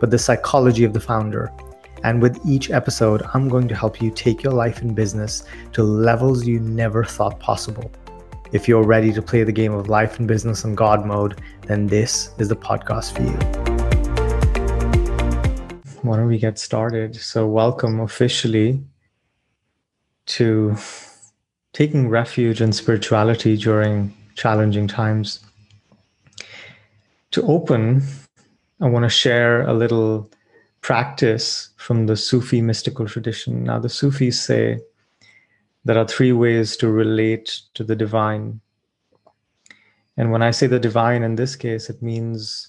but the psychology of the founder. And with each episode, I'm going to help you take your life and business to levels you never thought possible. If you're ready to play the game of life and business in God mode, then this is the podcast for you. Why don't we get started? So, welcome officially to taking refuge in spirituality during challenging times. To open, I want to share a little practice from the Sufi mystical tradition. Now, the Sufis say there are three ways to relate to the divine. And when I say the divine in this case, it means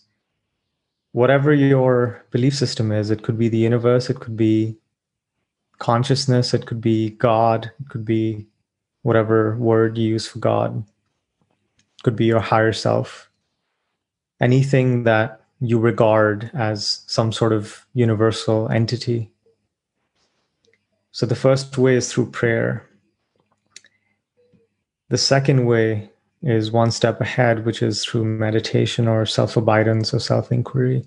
whatever your belief system is. It could be the universe, it could be consciousness, it could be God, it could be whatever word you use for God, it could be your higher self. Anything that you regard as some sort of universal entity. So the first way is through prayer. The second way is one step ahead, which is through meditation or self abidance or self inquiry.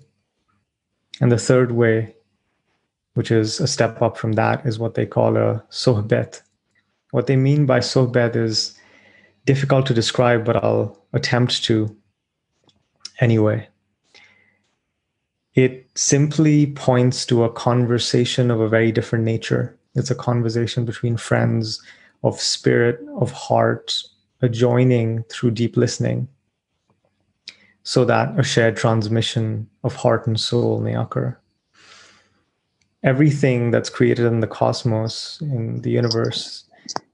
And the third way, which is a step up from that, is what they call a sohbet. What they mean by sohbet is difficult to describe, but I'll attempt to anyway. It simply points to a conversation of a very different nature. It's a conversation between friends of spirit, of heart, adjoining through deep listening, so that a shared transmission of heart and soul may occur. Everything that's created in the cosmos, in the universe,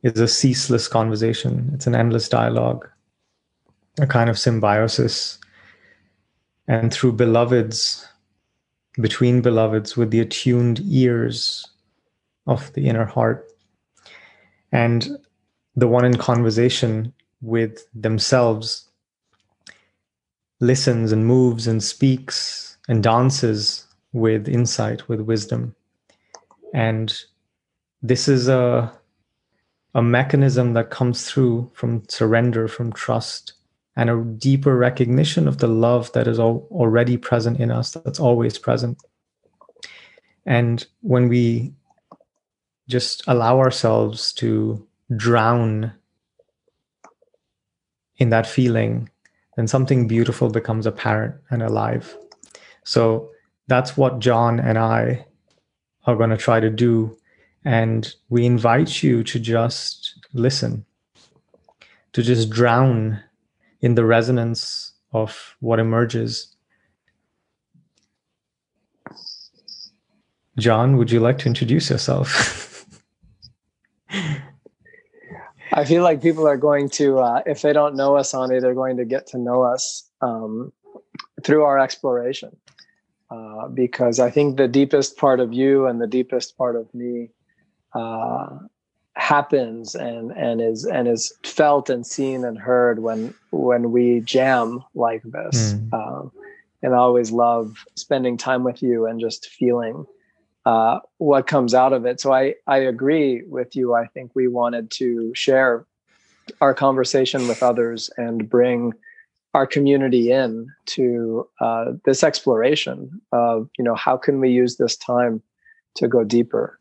is a ceaseless conversation. It's an endless dialogue, a kind of symbiosis. And through beloveds, between beloveds, with the attuned ears of the inner heart, and the one in conversation with themselves listens and moves and speaks and dances with insight, with wisdom. And this is a, a mechanism that comes through from surrender, from trust, and a deeper recognition of the love that is al- already present in us, that's always present. And when we just allow ourselves to drown in that feeling, then something beautiful becomes apparent and alive. So that's what John and I are going to try to do. And we invite you to just listen, to just drown in the resonance of what emerges. John, would you like to introduce yourself? I feel like people are going to, uh, if they don't know us on it, they're going to get to know us um, through our exploration. Uh, because I think the deepest part of you and the deepest part of me uh, happens and and is and is felt and seen and heard when when we jam like this. Mm. Um, and I always love spending time with you and just feeling uh, what comes out of it. So I I agree with you. I think we wanted to share our conversation with others and bring our community in to uh, this exploration of you know how can we use this time to go deeper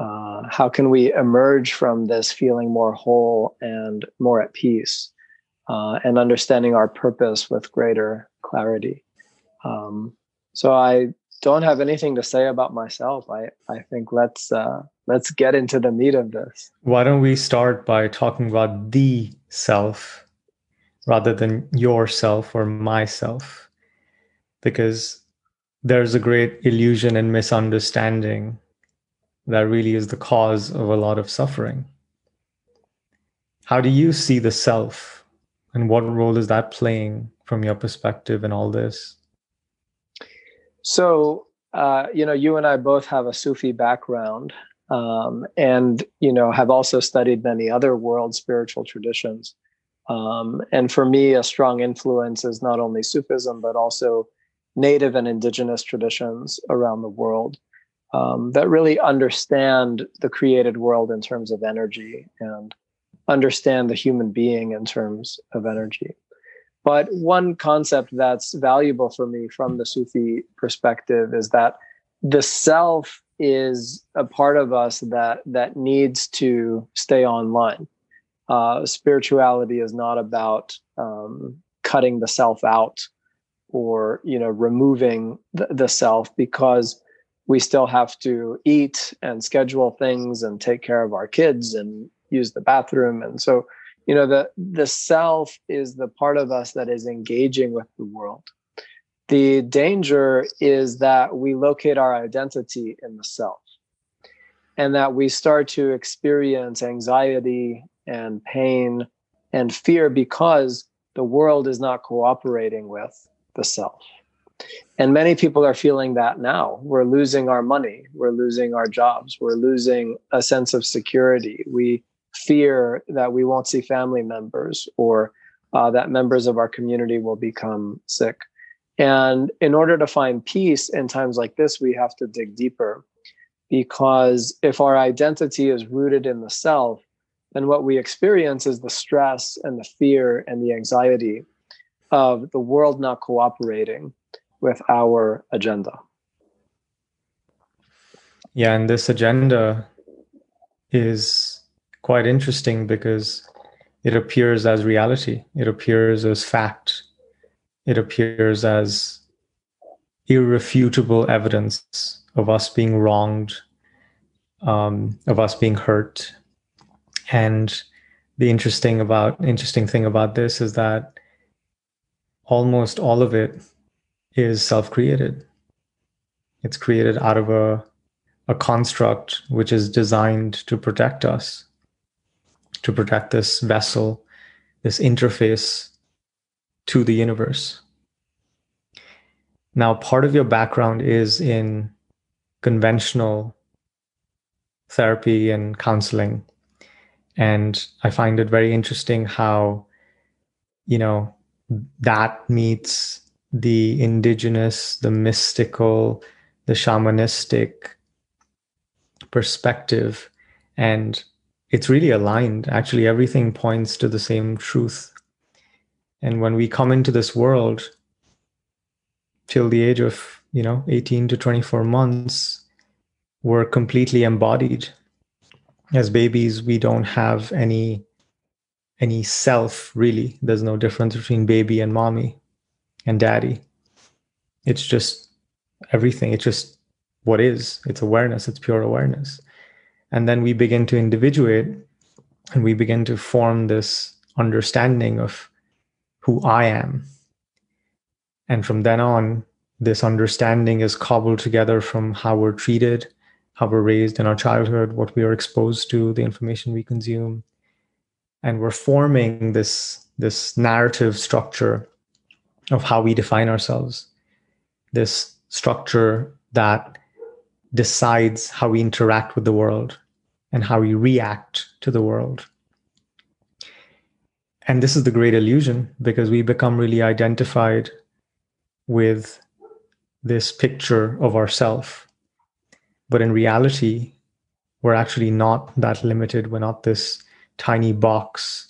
uh, how can we emerge from this feeling more whole and more at peace uh, and understanding our purpose with greater clarity um, so i don't have anything to say about myself. I I think let's uh, let's get into the meat of this. Why don't we start by talking about the self rather than yourself or myself? Because there's a great illusion and misunderstanding that really is the cause of a lot of suffering. How do you see the self, and what role is that playing from your perspective in all this? So uh, you know, you and I both have a Sufi background, um, and you know, have also studied many other world spiritual traditions. Um, and for me, a strong influence is not only Sufism but also native and indigenous traditions around the world um, that really understand the created world in terms of energy and understand the human being in terms of energy. But one concept that's valuable for me from the Sufi perspective is that the self is a part of us that that needs to stay online. Uh, spirituality is not about um, cutting the self out or you know removing the, the self because we still have to eat and schedule things and take care of our kids and use the bathroom. And so you know the the self is the part of us that is engaging with the world. The danger is that we locate our identity in the self and that we start to experience anxiety and pain and fear because the world is not cooperating with the self and many people are feeling that now. We're losing our money. We're losing our jobs. We're losing a sense of security. We fear that we won't see family members or uh, that members of our community will become sick. And in order to find peace in times like this, we have to dig deeper because if our identity is rooted in the self, then what we experience is the stress and the fear and the anxiety of the world not cooperating with our agenda. Yeah, and this agenda is quite interesting because it appears as reality, it appears as fact, it appears as irrefutable evidence of us being wronged, um, of us being hurt. And the interesting about interesting thing about this is that almost all of it is self-created. It's created out of a, a construct which is designed to protect us, to protect this vessel, this interface to the universe. Now, part of your background is in conventional therapy and counseling. And I find it very interesting how, you know, that meets the indigenous, the mystical, the shamanistic perspective. And it's really aligned. Actually, everything points to the same truth. And when we come into this world till the age of, you know, 18 to 24 months, we're completely embodied. As babies, we don't have any any self really. There's no difference between baby and mommy and daddy. It's just everything. It's just what is. It's awareness. It's pure awareness. And then we begin to individuate and we begin to form this understanding of who I am. And from then on, this understanding is cobbled together from how we're treated, how we're raised in our childhood, what we are exposed to, the information we consume. And we're forming this, this narrative structure of how we define ourselves, this structure that decides how we interact with the world and how we react to the world. And this is the great illusion because we become really identified with this picture of ourself. But in reality, we're actually not that limited. We're not this tiny box.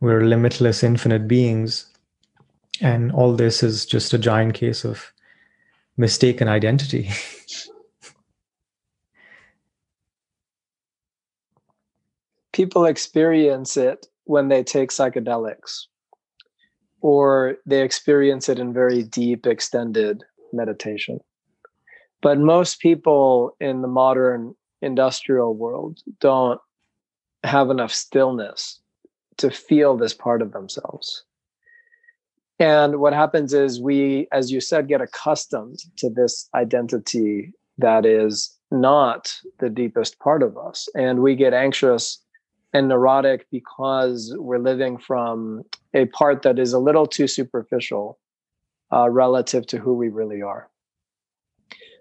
We're limitless, infinite beings and all this is just a giant case of mistaken identity. People experience it when they take psychedelics, or they experience it in very deep, extended meditation. But most people in the modern industrial world don't have enough stillness to feel this part of themselves. And what happens is we, as you said, get accustomed to this identity that is not the deepest part of us. And we get anxious and neurotic because we're living from a part that is a little too superficial uh, relative to who we really are.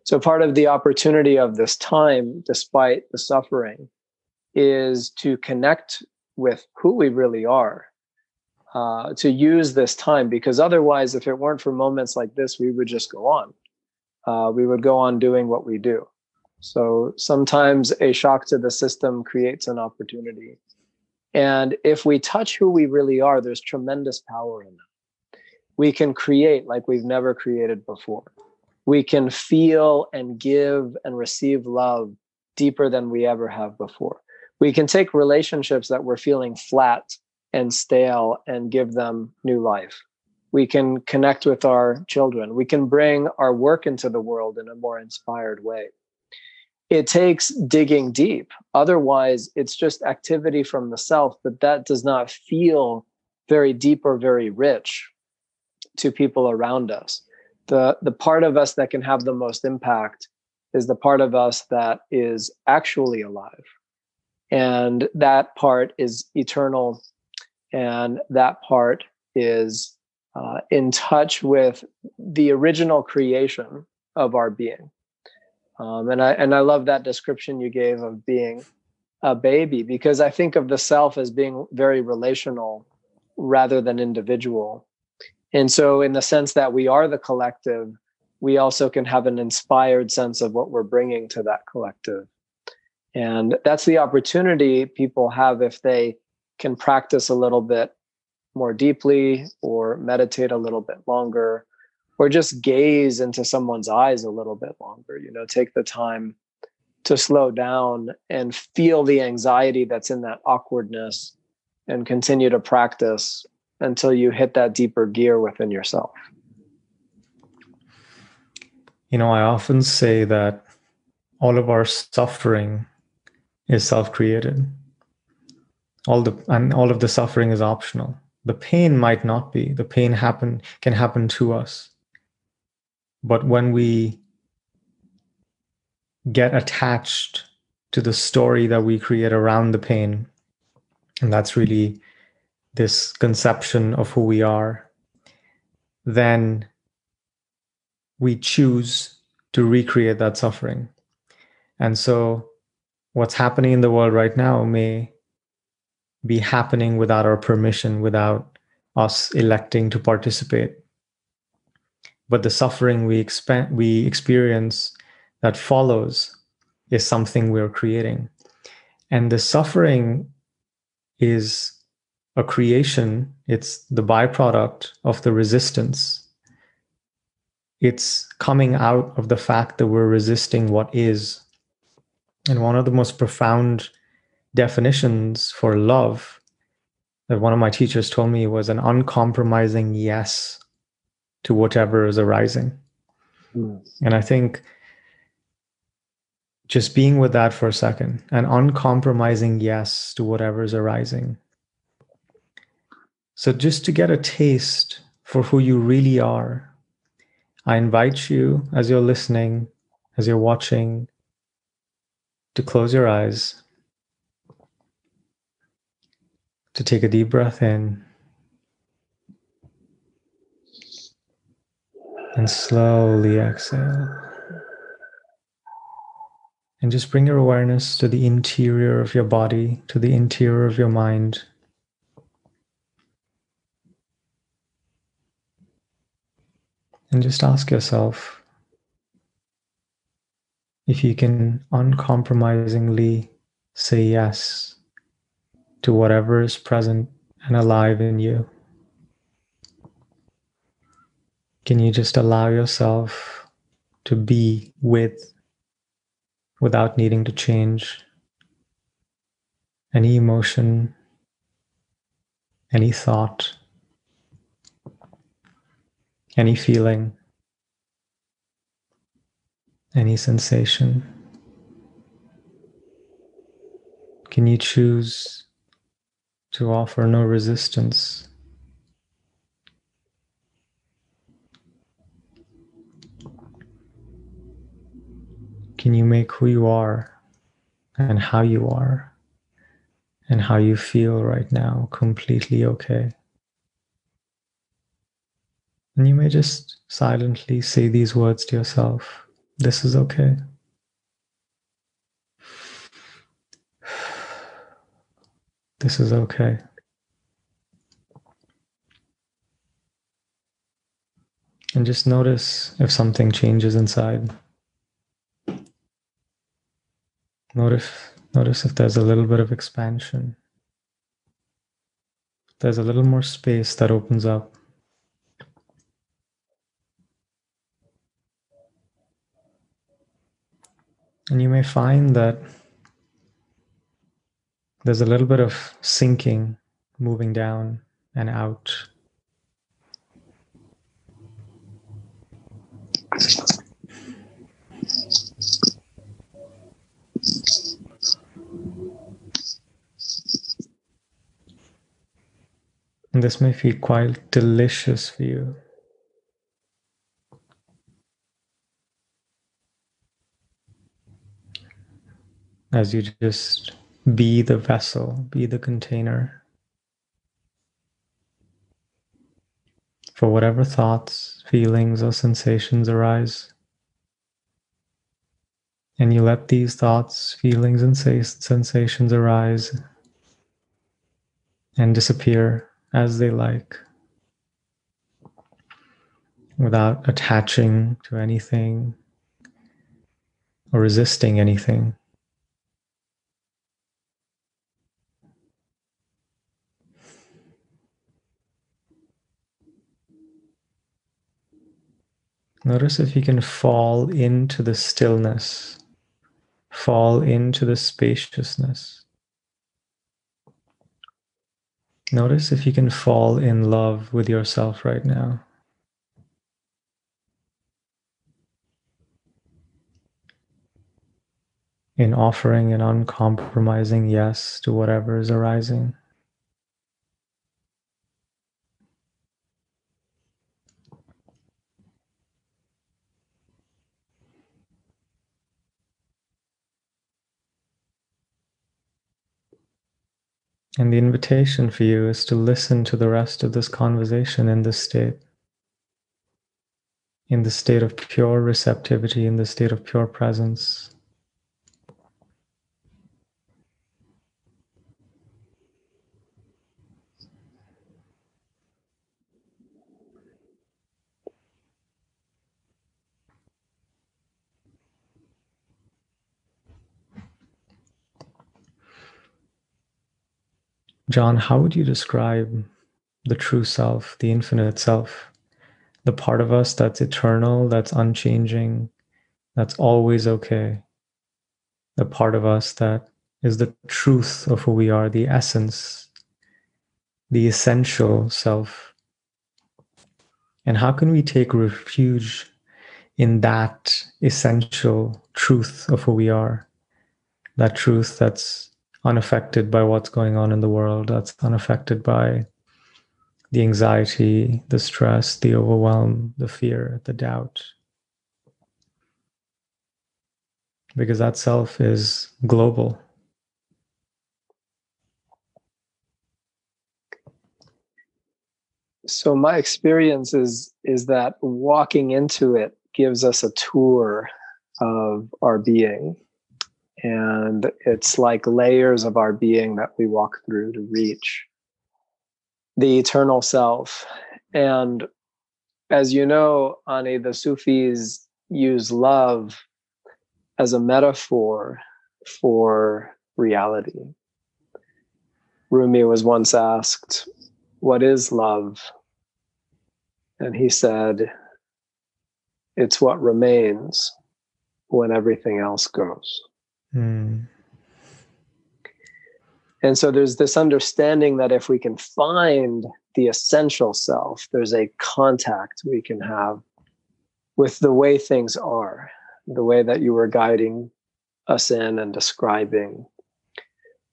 So, part of the opportunity of this time, despite the suffering, is to connect with who we really are, uh, to use this time, because otherwise, if it weren't for moments like this, we would just go on. Uh, we would go on doing what we do. So, sometimes a shock to the system creates an opportunity. And if we touch who we really are, there's tremendous power in that. We can create like we've never created before we can feel and give and receive love deeper than we ever have before. We can take relationships that we're feeling flat and stale and give them new life. We can connect with our children. We can bring our work into the world in a more inspired way. It takes digging deep. Otherwise, it's just activity from the self, but that does not feel very deep or very rich to people around us the the part of us that can have the most impact is the part of us that is actually alive and that part is eternal and that part is uh, in touch with the original creation of our being um, and i and i love that description you gave of being a baby because i think of the self as being very relational rather than individual and so, in the sense that we are the collective, we also can have an inspired sense of what we're bringing to that collective. And that's the opportunity people have if they can practice a little bit more deeply or meditate a little bit longer or just gaze into someone's eyes a little bit longer. You know, take the time to slow down and feel the anxiety that's in that awkwardness and continue to practice until you hit that deeper gear within yourself. You know, I often say that all of our suffering is self-created. All the and all of the suffering is optional. The pain might not be. The pain happen can happen to us. But when we get attached to the story that we create around the pain, and that's really this conception of who we are, then we choose to recreate that suffering. And so, what's happening in the world right now may be happening without our permission, without us electing to participate. But the suffering we, expe- we experience that follows is something we're creating. And the suffering is a creation, it's the byproduct of the resistance. It's coming out of the fact that we're resisting what is. And one of the most profound definitions for love that one of my teachers told me was an uncompromising yes to whatever is arising. Mm. And I think just being with that for a second, an uncompromising yes to whatever is arising so, just to get a taste for who you really are, I invite you as you're listening, as you're watching, to close your eyes, to take a deep breath in, and slowly exhale. And just bring your awareness to the interior of your body, to the interior of your mind. And just ask yourself if you can uncompromisingly say yes to whatever is present and alive in you. Can you just allow yourself to be with without needing to change any emotion, any thought? any feeling, any sensation. Can you choose to offer no resistance? Can you make who you are and how you are and how you feel right now completely okay? And you may just silently say these words to yourself This is okay. This is okay. And just notice if something changes inside. Notice, notice if there's a little bit of expansion. There's a little more space that opens up. And you may find that there's a little bit of sinking, moving down and out. And this may feel quite delicious for you. As you just be the vessel, be the container for whatever thoughts, feelings, or sensations arise. And you let these thoughts, feelings, and sensations arise and disappear as they like without attaching to anything or resisting anything. Notice if you can fall into the stillness, fall into the spaciousness. Notice if you can fall in love with yourself right now. In offering an uncompromising yes to whatever is arising. And the invitation for you is to listen to the rest of this conversation in this state, in the state of pure receptivity, in the state of pure presence. John, how would you describe the true self, the infinite self, the part of us that's eternal, that's unchanging, that's always okay, the part of us that is the truth of who we are, the essence, the essential self? And how can we take refuge in that essential truth of who we are? That truth that's unaffected by what's going on in the world, that's unaffected by the anxiety, the stress, the overwhelm, the fear, the doubt. Because that self is global. So my experience is is that walking into it gives us a tour of our being and it's like layers of our being that we walk through to reach the eternal self. And as you know, Ani, the Sufis use love as a metaphor for reality. Rumi was once asked, What is love? And he said, It's what remains when everything else goes. Mm. And so there's this understanding that if we can find the essential self, there's a contact we can have with the way things are, the way that you were guiding us in and describing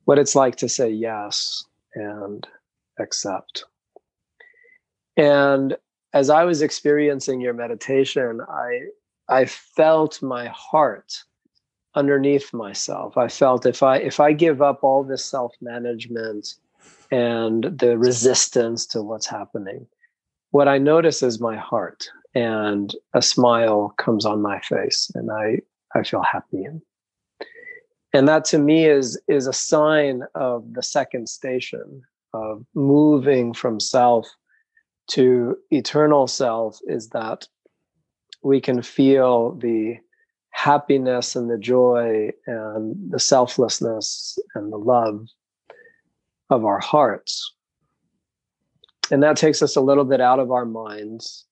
what it's like to say yes and accept. And as I was experiencing your meditation, I I felt my heart underneath myself. I felt if I if I give up all this self-management and the resistance to what's happening, what I notice is my heart. and a smile comes on my face and I, I feel happy. And that to me is, is a sign of the second station of moving from self to eternal self is that we can feel the happiness and the joy and the selflessness and the love of our hearts. And that takes us a little bit out of our minds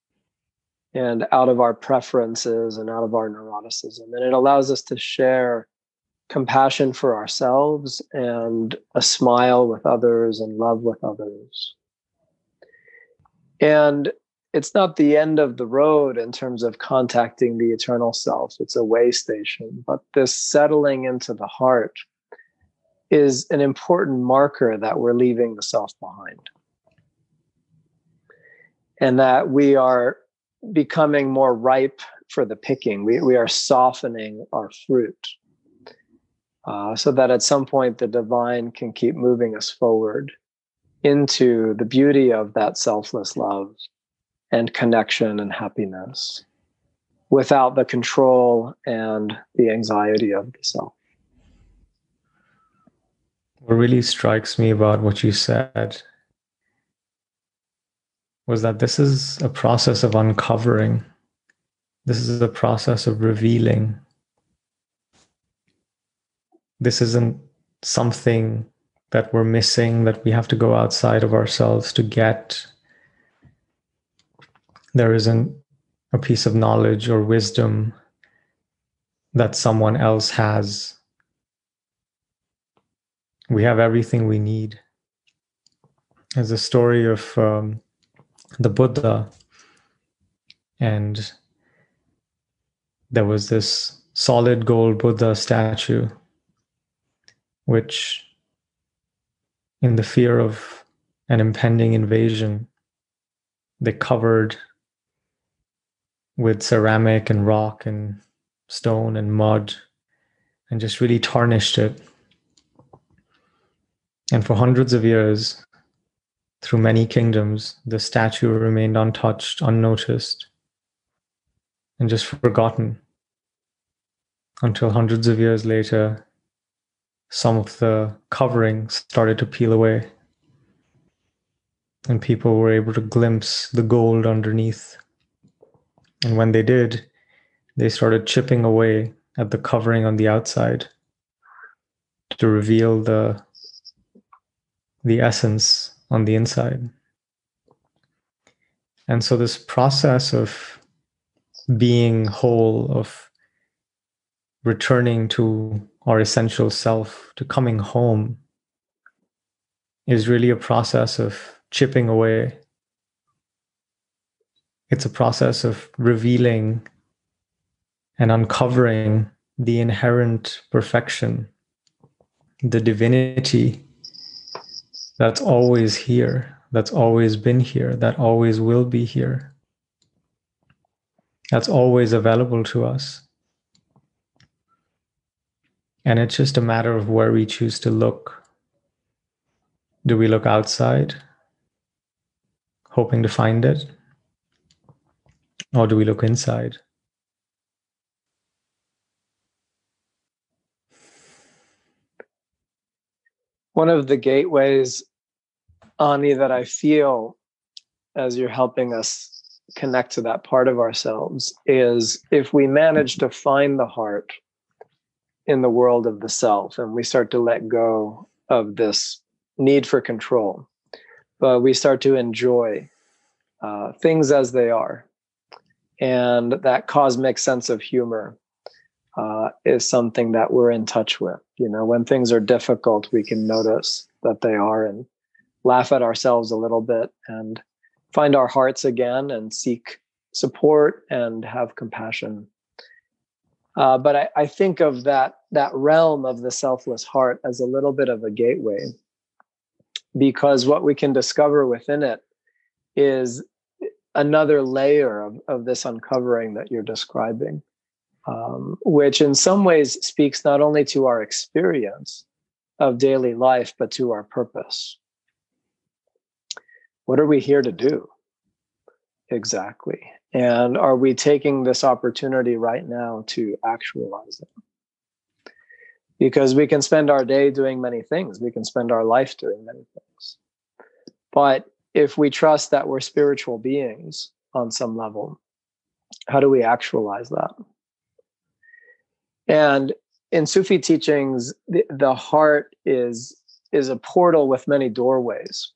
and out of our preferences and out of our neuroticism. And it allows us to share compassion for ourselves and a smile with others and love with others. And it's not the end of the road in terms of contacting the eternal self, it's a way station. But this settling into the heart is an important marker that we're leaving the self behind. And that we are becoming more ripe for the picking. We, we are softening our fruit uh, so that at some point the divine can keep moving us forward into the beauty of that selfless love and connection and happiness without the control and the anxiety of the self. What really strikes me about what you said was that this is a process of uncovering, this is a process of revealing. This isn't something that we're missing, that we have to go outside of ourselves to get there isn't a piece of knowledge or wisdom that someone else has. We have everything we need. There's a story of um, the Buddha, and there was this solid gold Buddha statue, which, in the fear of an impending invasion, they covered with ceramic and rock and stone and mud and just really tarnished it. And for hundreds of years, through many kingdoms, the statue remained untouched, unnoticed, and just forgotten until hundreds of years later, some of the covering started to peel away. And people were able to glimpse the gold underneath. And when they did, they started chipping away at the covering on the outside to reveal the the essence on the inside. And so this process of being whole, of returning to our essential self, to coming home, is really a process of chipping away it's a process of revealing and uncovering the inherent perfection, the divinity that's always here, that's always been here, that always will be here, that's always available to us. And it's just a matter of where we choose to look. Do we look outside, hoping to find it? Or do we look inside? One of the gateways, Ani, that I feel as you're helping us connect to that part of ourselves is if we manage to find the heart in the world of the self and we start to let go of this need for control, but we start to enjoy uh, things as they are and that cosmic sense of humor uh, is something that we're in touch with. You know, when things are difficult, we can notice that they are and laugh at ourselves a little bit and find our hearts again and seek support and have compassion. Uh, but I, I think of that that realm of the selfless heart as a little bit of a gateway, because what we can discover within it is another layer of, of this uncovering that you're describing, um, which in some ways speaks not only to our experience of daily life, but to our purpose. What are we here to do? Exactly. And are we taking this opportunity right now to actualize it? Because we can spend our day doing many things, we can spend our life doing many things. But if we trust that we're spiritual beings on some level, how do we actualize that? And in Sufi teachings, the, the heart is is a portal with many doorways.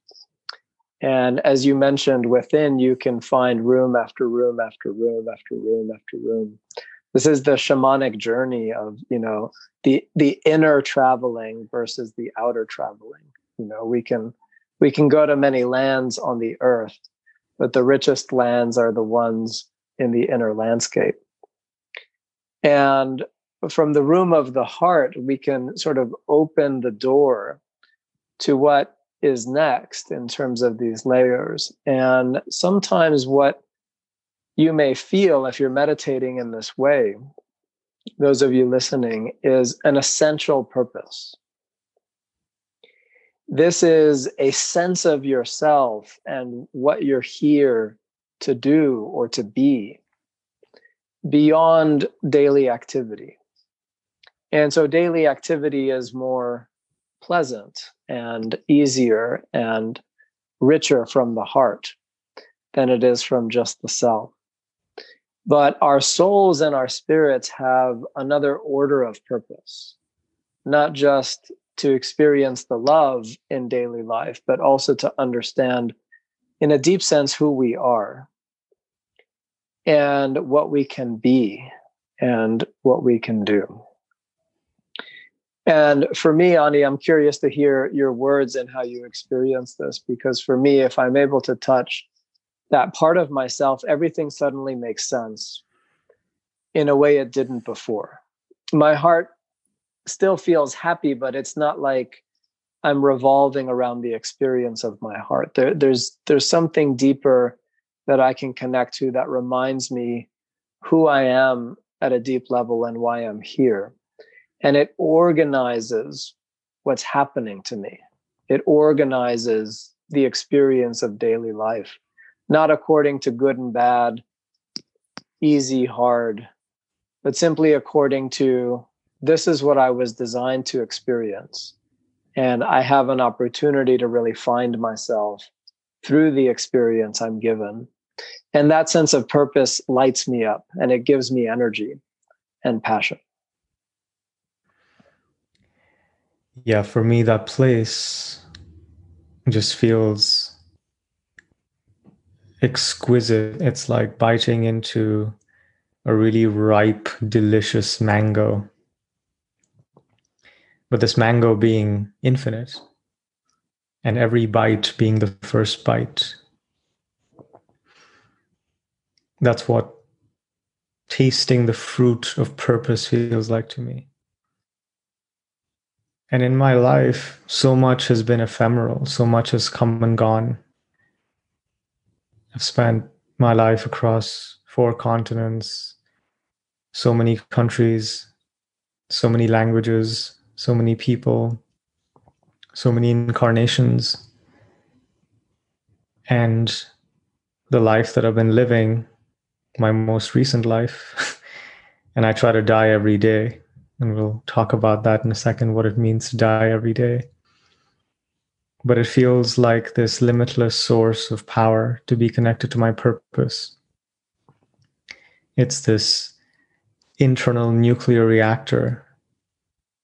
And as you mentioned, within you can find room after room after room after room after room. This is the shamanic journey of, you know, the the inner traveling versus the outer traveling. You know, we can we can go to many lands on the earth, but the richest lands are the ones in the inner landscape. And from the room of the heart, we can sort of open the door to what is next in terms of these layers. And sometimes what you may feel if you're meditating in this way, those of you listening, is an essential purpose. This is a sense of yourself and what you're here to do or to be beyond daily activity. And so daily activity is more pleasant and easier and richer from the heart than it is from just the self. But our souls and our spirits have another order of purpose, not just to experience the love in daily life, but also to understand in a deep sense who we are and what we can be and what we can do. And for me, Ani, I'm curious to hear your words and how you experience this, because for me, if I'm able to touch that part of myself, everything suddenly makes sense in a way it didn't before. My heart still feels happy, but it's not like I'm revolving around the experience of my heart. There, there's there's something deeper that I can connect to that reminds me who I am at a deep level and why I'm here and it organizes what's happening to me. It organizes the experience of daily life, not according to good and bad, easy, hard, but simply according to this is what I was designed to experience. And I have an opportunity to really find myself through the experience I'm given. And that sense of purpose lights me up and it gives me energy and passion. yeah, for me, that place just feels exquisite. It's like biting into a really ripe, delicious mango. But this mango being infinite, and every bite being the first bite. That's what tasting the fruit of purpose feels like to me. And in my life, so much has been ephemeral, so much has come and gone. I've spent my life across four continents, so many countries, so many languages, so many people, so many incarnations. And the life that I've been living, my most recent life, and I try to die every day and we'll talk about that in a second what it means to die every day. But it feels like this limitless source of power to be connected to my purpose. It's this internal nuclear reactor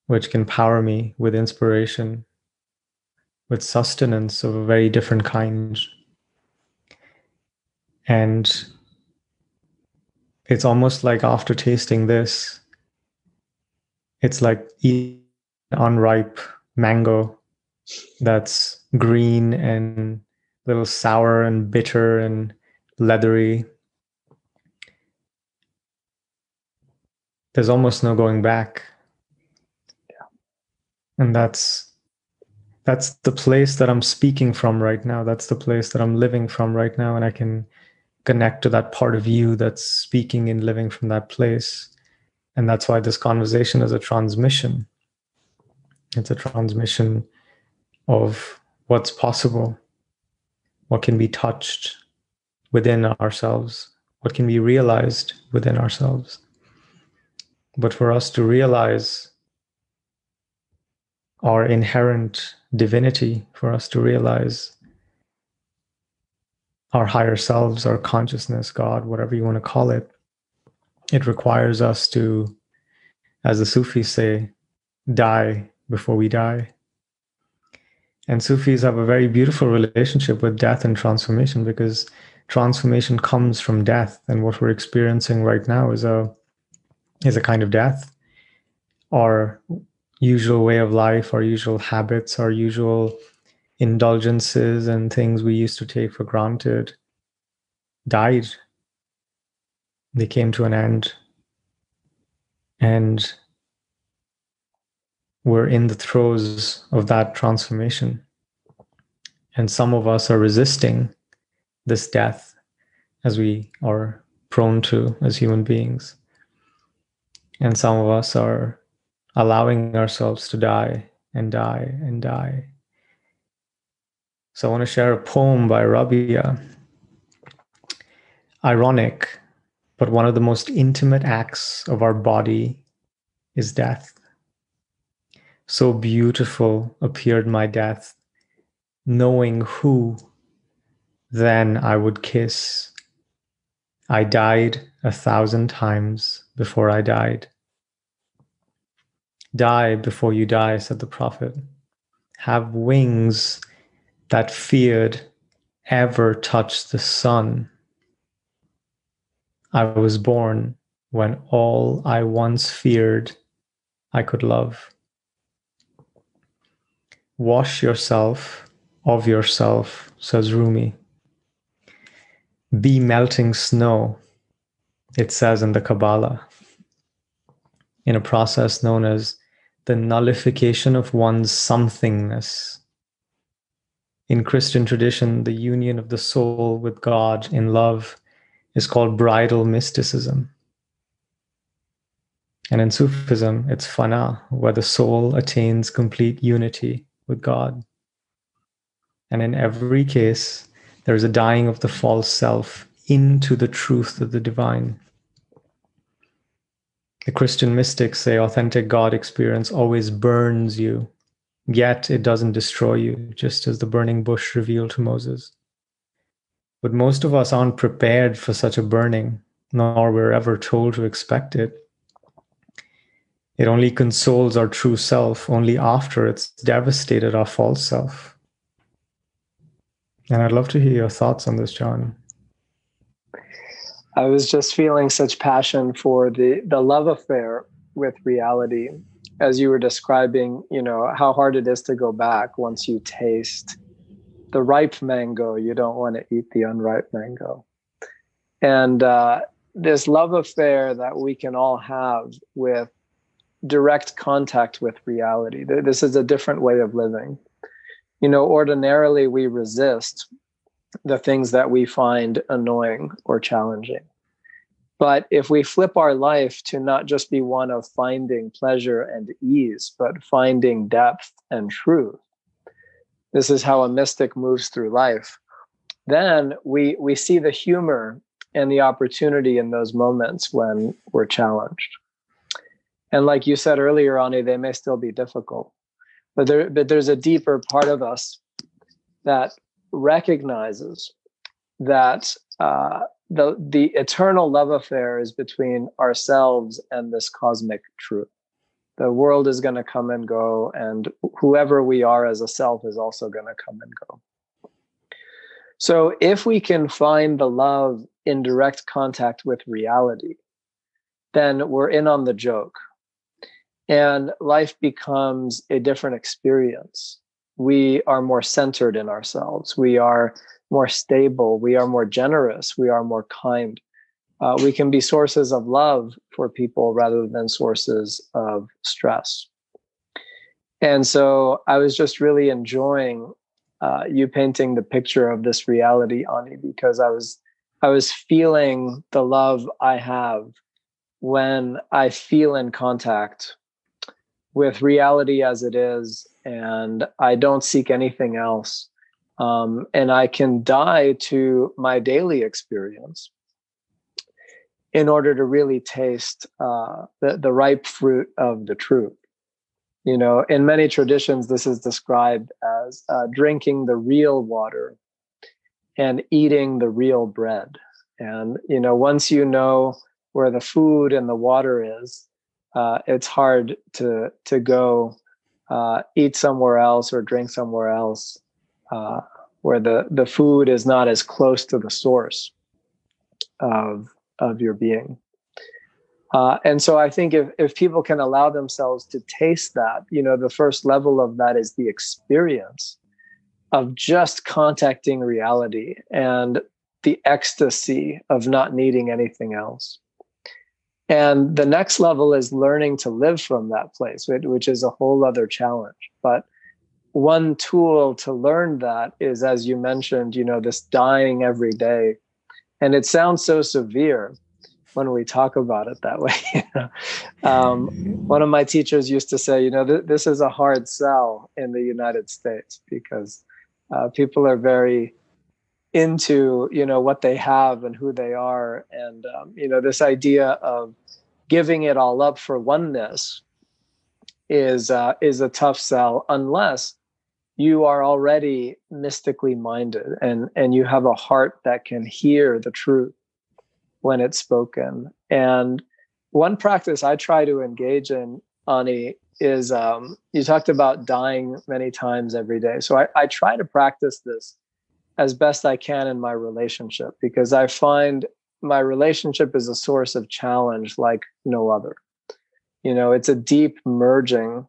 which can power me with inspiration, with sustenance of a very different kind. And it's almost like after tasting this, it's like eating an unripe mango that's green and a little sour and bitter and leathery. There's almost no going back. And that's that's the place that I'm speaking from right now. That's the place that I'm living from right now. And I can connect to that part of you that's speaking and living from that place. And that's why this conversation is a transmission. It's a transmission of what's possible, what can be touched within ourselves, what can be realized within ourselves. But for us to realize our inherent divinity, for us to realize our higher selves, our consciousness, God, whatever you want to call it, it requires us to, as the Sufis say, die before we die. And Sufis have a very beautiful relationship with death and transformation because transformation comes from death. And what we're experiencing right now is a is a kind of death. Our usual way of life, our usual habits, our usual indulgences and things we used to take for granted died. They came to an end. And we're in the throes of that transformation. And some of us are resisting this death as we are prone to as human beings. And some of us are allowing ourselves to die and die and die. So I want to share a poem by Rabia. Ironic, but one of the most intimate acts of our body is death. So beautiful appeared my death, knowing who then I would kiss. I died a thousand times before I died. Die before you die, said the prophet. Have wings that feared ever touch the sun. I was born when all I once feared I could love. Wash yourself of yourself, says Rumi. Be melting snow, it says in the Kabbalah, in a process known as the nullification of one's somethingness. In Christian tradition, the union of the soul with God in love is called bridal mysticism. And in Sufism, it's fana, where the soul attains complete unity with God. And in every case, there is a dying of the false self into the truth of the divine. The Christian mystics say authentic God experience always burns you, yet it doesn't destroy you, just as the burning bush revealed to Moses. But most of us aren't prepared for such a burning, nor we're ever told to expect it. It only consoles our true self only after it's devastated our false self. And I'd love to hear your thoughts on this, John. I was just feeling such passion for the the love affair with reality as you were describing, you know, how hard it is to go back once you taste the ripe mango, you don't want to eat the unripe mango. And uh, this love affair that we can all have with direct contact with reality. This is a different way of living. You know, ordinarily we resist the things that we find annoying or challenging. But if we flip our life to not just be one of finding pleasure and ease, but finding depth and truth, this is how a mystic moves through life. Then we we see the humor and the opportunity in those moments when we're challenged. And like you said earlier, Ani, they may still be difficult, but there, but there's a deeper part of us that recognizes that uh, the the eternal love affair is between ourselves and this cosmic truth. The world is going to come and go, and whoever we are as a self is also going to come and go. So, if we can find the love in direct contact with reality, then we're in on the joke and life becomes a different experience. We are more centered in ourselves. We are more stable. We are more generous. We are more kind. Uh, we can be sources of love for people rather than sources of stress. And so I was just really enjoying uh, you painting the picture of this reality, Ani, because I was I was feeling the love I have when I feel in contact with reality as it is, and I don't seek anything else. Um, and I can die to my daily experience. in order to really taste uh, the, the ripe fruit of the truth. You know, in many traditions, this is described as uh, drinking the real water and eating the real bread. And, you know, once you know where the food and the water is, uh, it's hard to, to go uh, eat somewhere else or drink somewhere else uh, where the, the food is not as close to the source of, of your being. Uh, and so I think if, if people can allow themselves to taste that, you know, the first level of that is the experience of just contacting reality and the ecstasy of not needing anything else. And the next level is learning to live from that place, which is a whole other challenge. But one tool to learn that is, as you mentioned, you know, this dying every day. And it sounds so severe when we talk about it that way. um, one of my teachers used to say, you know, th- this is a hard sell in the United States because uh, people are very into, you know, what they have and who they are, and um, you know, this idea of giving it all up for oneness is uh, is a tough sell unless you are already mystically minded and and you have a heart that can hear the truth when it's spoken. And one practice I try to engage in, Ani, is um, you talked about dying many times every day. So I, I try to practice this as best I can in my relationship because I find my relationship is a source of challenge like no other. You know, it's a deep merging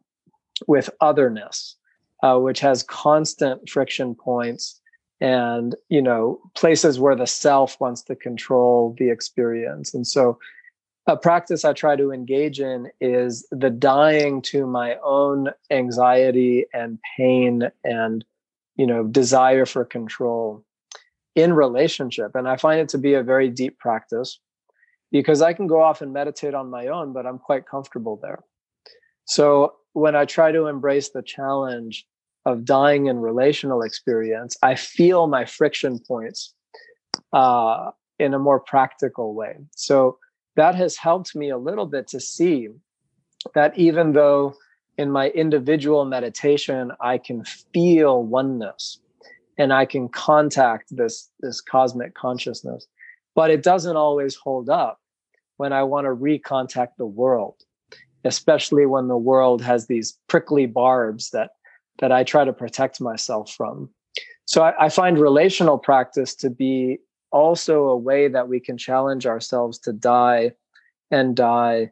with otherness, uh, which has constant friction points and you know places where the self wants to control the experience and so a practice i try to engage in is the dying to my own anxiety and pain and you know desire for control in relationship and i find it to be a very deep practice because i can go off and meditate on my own but i'm quite comfortable there so when i try to embrace the challenge of dying in relational experience, I feel my friction points uh, in a more practical way. So that has helped me a little bit to see that even though in my individual meditation I can feel oneness and I can contact this this cosmic consciousness, but it doesn't always hold up when I want to recontact the world, especially when the world has these prickly barbs that that I try to protect myself from. So I, I, find relational practice to be also a way that we can challenge ourselves to die and die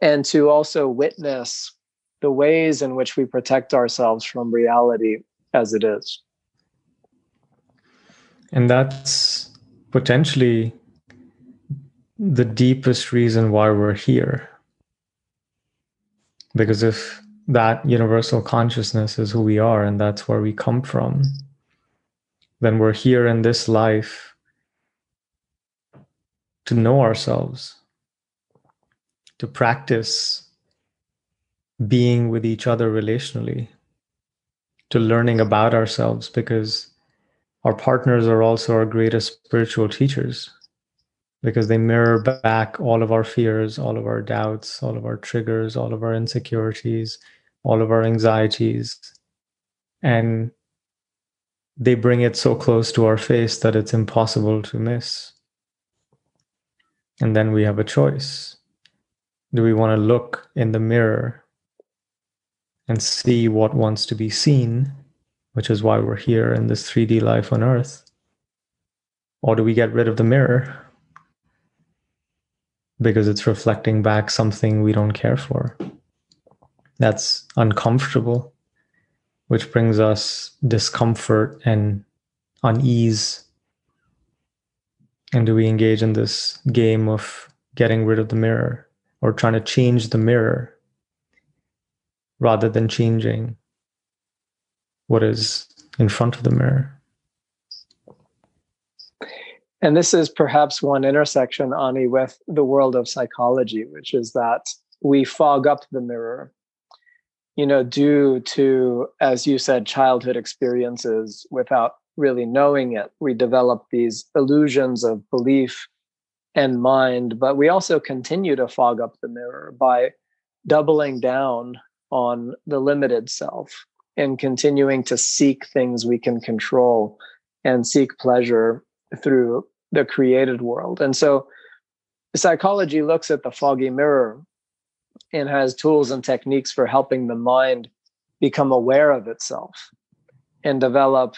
and to also witness the ways in which we protect ourselves from reality as it is. And that's potentially the deepest reason why we're here. Because if that universal consciousness is who we are and that's where we come from, then we're here in this life to know ourselves, to practice being with each other relationally, to learning about ourselves because our partners are also our greatest spiritual teachers because they mirror back all of our fears, all of our doubts, all of our triggers, all of our insecurities, all of our anxieties and they bring it so close to our face that it's impossible to miss. And then we have a choice. Do we want to look in the mirror and see what wants to be seen, which is why we're here in this 3D life on earth? Or do we get rid of the mirror because it's reflecting back something we don't care for? that's uncomfortable, which brings us discomfort and unease. And do we engage in this game of getting rid of the mirror or trying to change the mirror rather than changing what is in front of the mirror? And this is perhaps one intersection, Ani, with the world of psychology, which is that we fog up the mirror you know, due to, as you said, childhood experiences without really knowing it, we develop these illusions of belief and mind, but we also continue to fog up the mirror by doubling down on the limited self and continuing to seek things we can control and seek pleasure through the created world. And so psychology looks at the foggy mirror and has tools and techniques for helping the mind become aware of itself and develop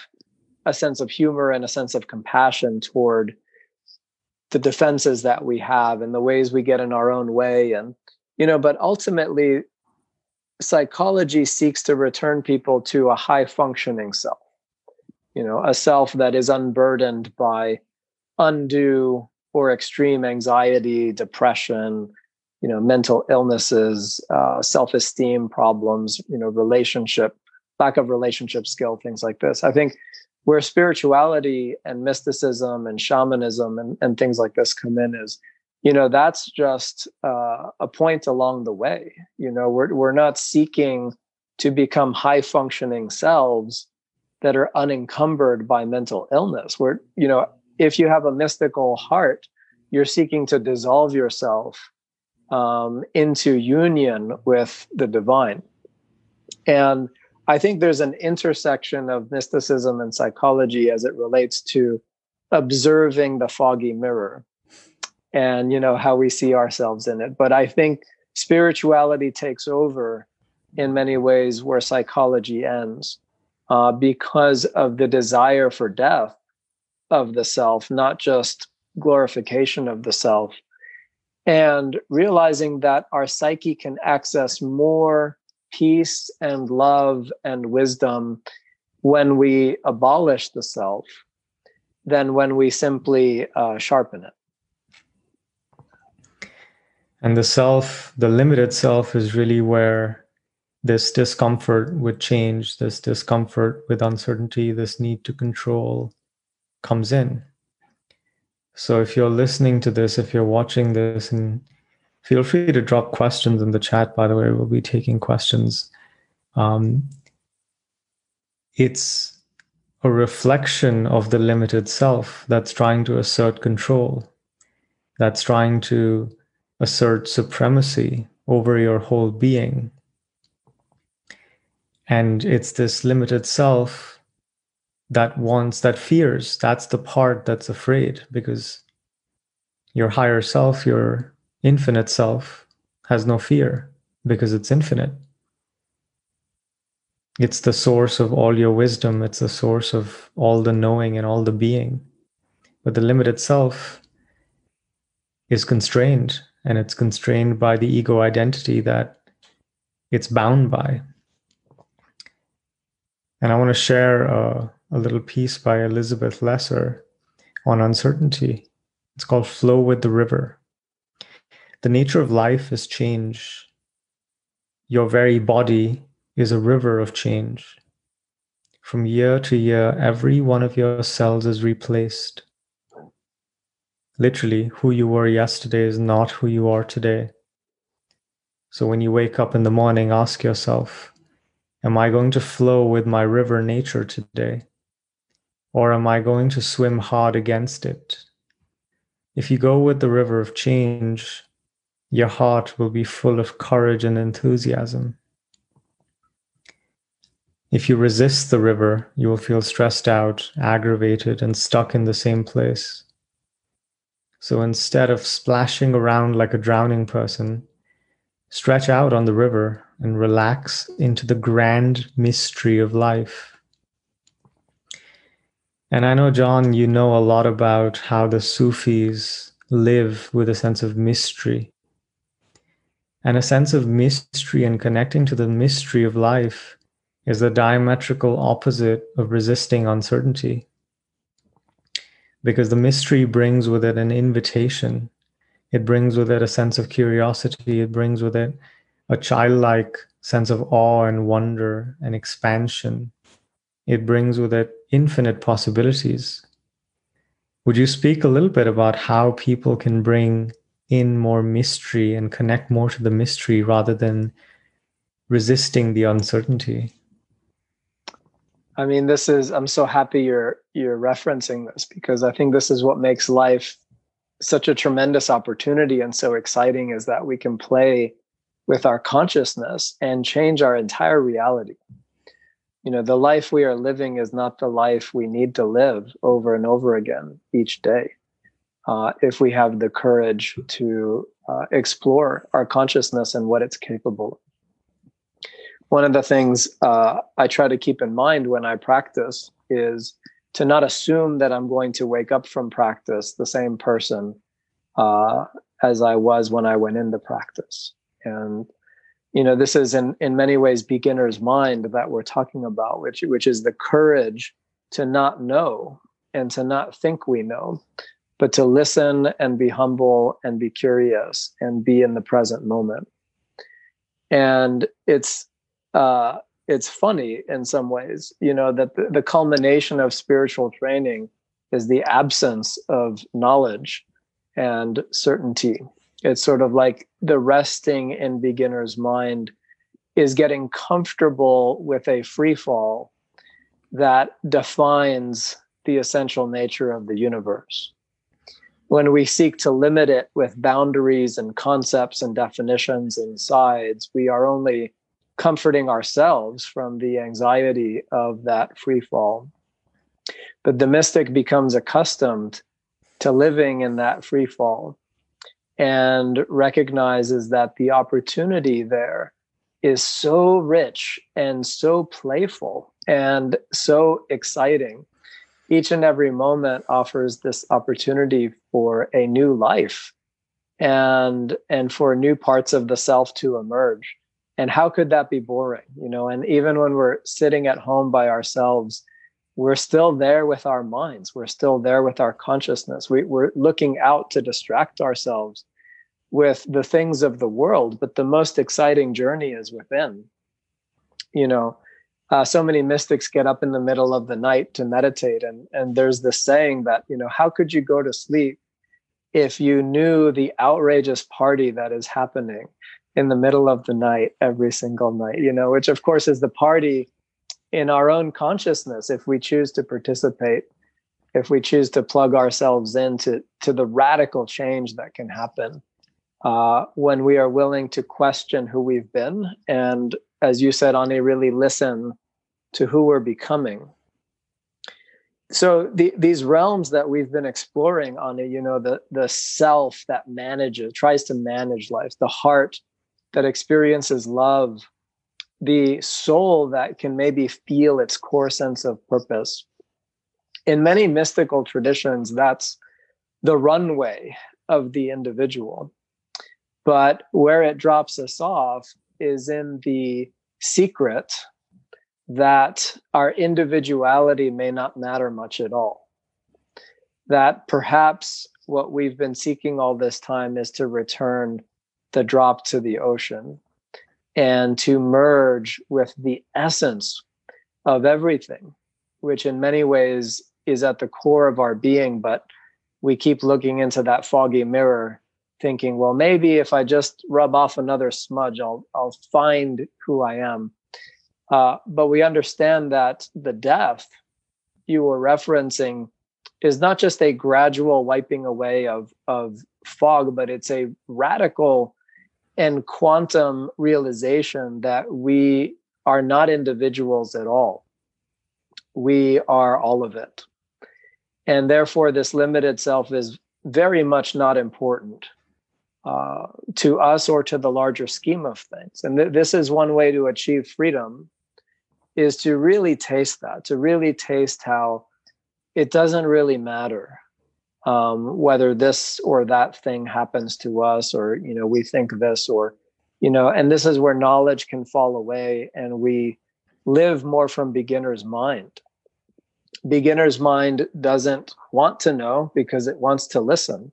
a sense of humor and a sense of compassion toward the defenses that we have and the ways we get in our own way and you know but ultimately psychology seeks to return people to a high functioning self you know a self that is unburdened by undue or extreme anxiety depression you know mental illnesses uh, self-esteem problems you know relationship lack of relationship skill things like this. I think where spirituality and mysticism and shamanism and, and things like this come in is you know that's just uh, a point along the way. You know we're, we're not seeking to become high functioning selves that are unencumbered by mental illness. Where you know if you have a mystical heart you're seeking to dissolve yourself um, into union with the divine. And I think there's an intersection of mysticism and psychology as it relates to observing the foggy mirror and you know how we see ourselves in it but i think spirituality takes over in many ways where psychology ends uh, because of the desire for death of the self not just glorification of the self and realizing that our psyche can access more peace and love and wisdom when we abolish the self than when we simply uh, sharpen it. And the self, the limited self, is really where this discomfort with change, this discomfort with uncertainty, this need to control comes in. So if you're listening to this, if you're watching this and Feel free to drop questions in the chat, by the way. We'll be taking questions. Um, it's a reflection of the limited self that's trying to assert control, that's trying to assert supremacy over your whole being. And it's this limited self that wants, that fears. That's the part that's afraid because your higher self, your infinite self has no fear because it's infinite. It's the source of all your wisdom, it's the source of all the knowing and all the being. But the limited self is constrained, and it's constrained by the ego identity that it's bound by. And I want to share a, a little piece by Elizabeth Lesser on uncertainty. It's called Flow with the River. The nature of life is change. Your very body is a river of change. From year to year, every one of your cells is replaced. Literally, who you were yesterday is not who you are today. So when you wake up in the morning, ask yourself, Am I going to flow with my river nature today? Or am I going to swim hard against it? If you go with the river of change, your heart will be full of courage and enthusiasm. If you resist the river, you will feel stressed out, aggravated, and stuck in the same place. So instead of splashing around like a drowning person, stretch out on the river and relax into the grand mystery of life. And I know, John, you know a lot about how the Sufis live with a sense of mystery and a sense of mystery and connecting to the mystery of life is the diametrical opposite of resisting uncertainty. Because the mystery brings with it an invitation, it brings with it a sense of curiosity, it brings with it a childlike sense of awe and wonder and expansion. It brings with it infinite possibilities. Would you speak a little bit about how people can bring in more mystery and connect more to the mystery rather than resisting the uncertainty i mean this is i'm so happy you're you're referencing this because i think this is what makes life such a tremendous opportunity and so exciting is that we can play with our consciousness and change our entire reality. You know, the life we are living is not the life we need to live over and over again each day. Uh, if we have the courage to uh, explore our consciousness and what it's capable of. One of the things uh, I try to keep in mind when I practice is to not assume that I'm going to wake up from practice the same person uh, as I was when I went into practice. And you know, this is in in many ways beginner's mind that we're talking about, which which is the courage to not know and to not think we know, but to listen and be humble and be curious and be in the present moment. And it's uh, it's funny in some ways, you know, that the, the culmination of spiritual training is the absence of knowledge and certainty. It's sort of like the resting in beginner's mind is getting comfortable with a free fall that defines the essential nature of the universe. When we seek to limit it with boundaries and concepts and definitions and sides, we are only comforting ourselves from the anxiety of that free fall. But the mystic becomes accustomed to living in that free fall and recognizes that the opportunity there is so rich and so playful and so exciting. Each and every moment offers this opportunity for a new life and and for new parts of the self to emerge and how could that be boring you know? And even when we're sitting at home by ourselves we're still there with our minds. We're still there with our consciousness. We, we're looking out to distract ourselves with the things of the world but the most exciting journey is within. You know uh, so many mystics get up in the middle of the night to meditate and and there's this saying that you know how could you go to sleep if you knew the outrageous party that is happening in the middle of the night every single night, you know, which of course is the party in our own consciousness if we choose to participate, if we choose to plug ourselves into to the radical change that can happen uh, when we are willing to question who we've been and, as you said, Ani, really listen to who we're becoming. So the, these realms that we've been exploring, Ani, you know, the the self that manages, tries to manage life, the heart that experiences love, the soul that can maybe feel its core sense of purpose. In many mystical traditions, that's the runway of the individual. But where it drops us off is in the secret that our individuality may not matter much at all. That perhaps what we've been seeking all this time is to return the drop to the ocean and to merge with the essence of everything, which in many ways is at the core of our being. But we keep looking into that foggy mirror, thinking, well, maybe if I just rub off another smudge, I'll, I'll find who I am. Uh, but we understand that the death you were referencing is not just a gradual wiping away of, of fog, but it's a radical and quantum realization that we are not individuals at all. We are all of it. And therefore, this limited self is very much not important uh, to us or to the larger scheme of things. And th- this is one way to achieve freedom is to really taste that, to really taste how it doesn't really matter um, whether this or that thing happens to us or you know we think this or you know and this is where knowledge can fall away and we live more from beginner's mind. Beginner's mind doesn't want to know because it wants to listen.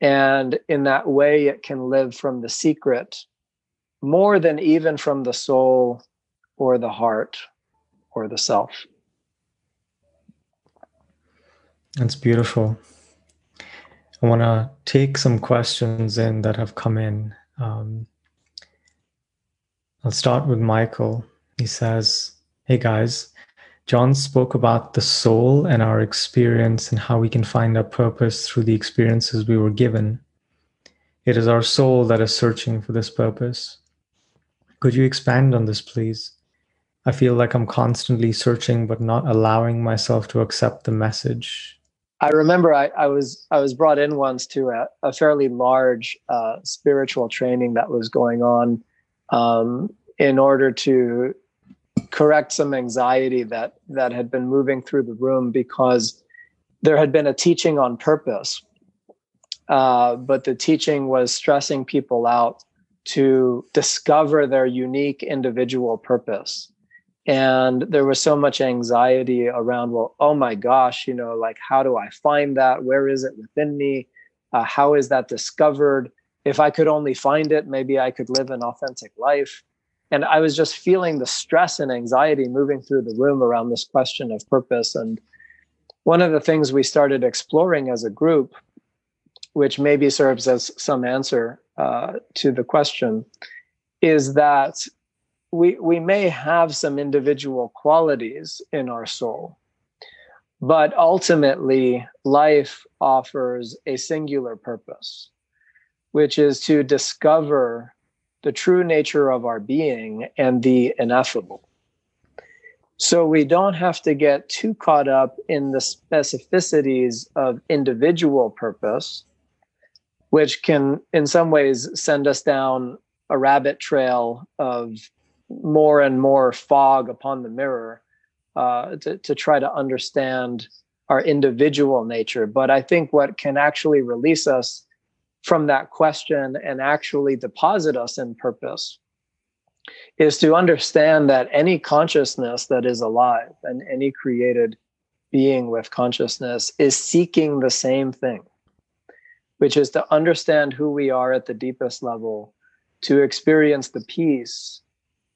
And in that way it can live from the secret more than even from the soul or the heart or the self that's beautiful. I want to take some questions in that have come in. Um, I'll start with Michael. He says, Hey guys, John spoke about the soul and our experience and how we can find our purpose through the experiences we were given. It is our soul that is searching for this purpose. Could you expand on this, please? I feel like I'm constantly searching, but not allowing myself to accept the message. I remember I, I was I was brought in once to a, a fairly large uh, spiritual training that was going on um, in order to correct some anxiety that that had been moving through the room because there had been a teaching on purpose, uh, but the teaching was stressing people out to discover their unique individual purpose and there was so much anxiety around well oh my gosh you know like how do i find that? Where is it within me? Uh, how is that discovered? If i could only find it maybe i could live an authentic life. And i was just feeling the stress and anxiety moving through the room around this question of purpose. And one of the things we started exploring as a group which maybe serves as some answer uh, to the question is that we we may have some individual qualities in our soul but ultimately life offers a singular purpose which is to discover the true nature of our being and the ineffable. So we don't have to get too caught up in the specificities of individual purpose which can in some ways send us down a rabbit trail of more and more fog upon the mirror uh, to, to try to understand our individual nature. But I think what can actually release us from that question and actually deposit us in purpose is to understand that any consciousness that is alive and any created being with consciousness is seeking the same thing, which is to understand who we are at the deepest level, to experience the peace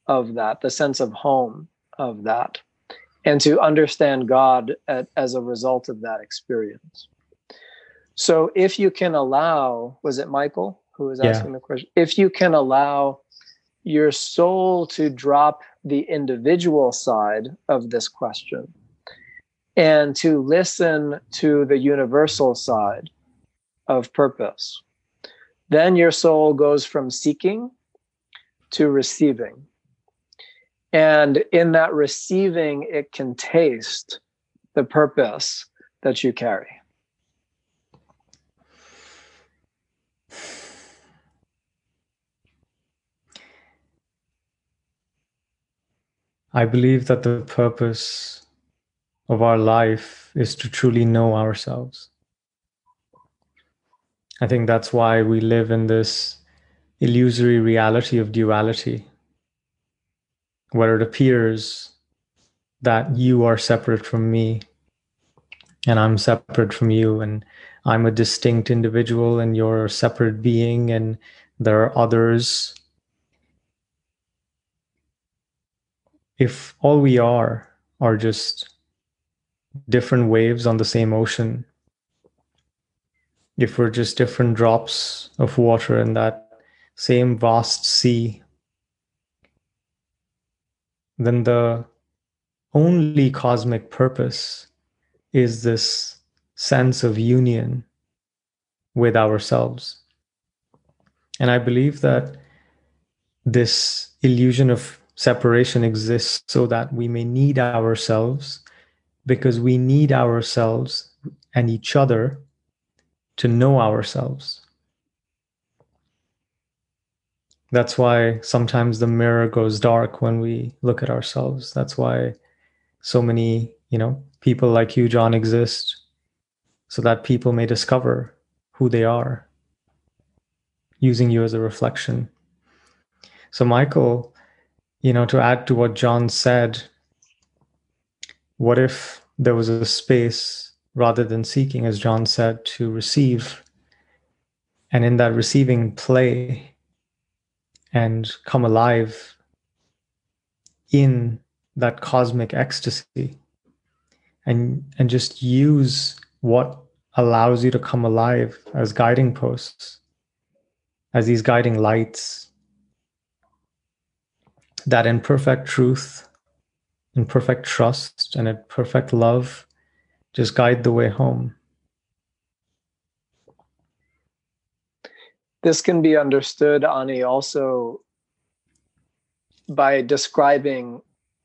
of that, the sense of home of that, and to understand God at, as a result of that experience. So, if you can allow, was it Michael who was asking yeah. the question? If you can allow your soul to drop the individual side of this question and to listen to the universal side of purpose, then your soul goes from seeking to receiving. And in that receiving, it can taste the purpose that you carry. I believe that the purpose of our life is to truly know ourselves. I think that's why we live in this illusory reality of duality where it appears that you are separate from me and I'm separate from you and I'm a distinct individual and you're a separate being and there are others. If all we are are just different waves on the same ocean, if we're just different drops of water in that same vast sea then the only cosmic purpose is this sense of union with ourselves. And I believe that this illusion of separation exists so that we may need ourselves because we need ourselves and each other to know ourselves. That's why sometimes the mirror goes dark when we look at ourselves. That's why so many, you know, people like you, John, exist so that people may discover who they are using you as a reflection. So, Michael, you know, to add to what John said, what if there was a space rather than seeking, as John said, to receive? And in that receiving, play and come alive in that cosmic ecstasy and and just use what allows you to come alive as guiding posts as these guiding lights that in perfect truth in perfect trust and in perfect love just guide the way home. This can be understood, Ani, also by describing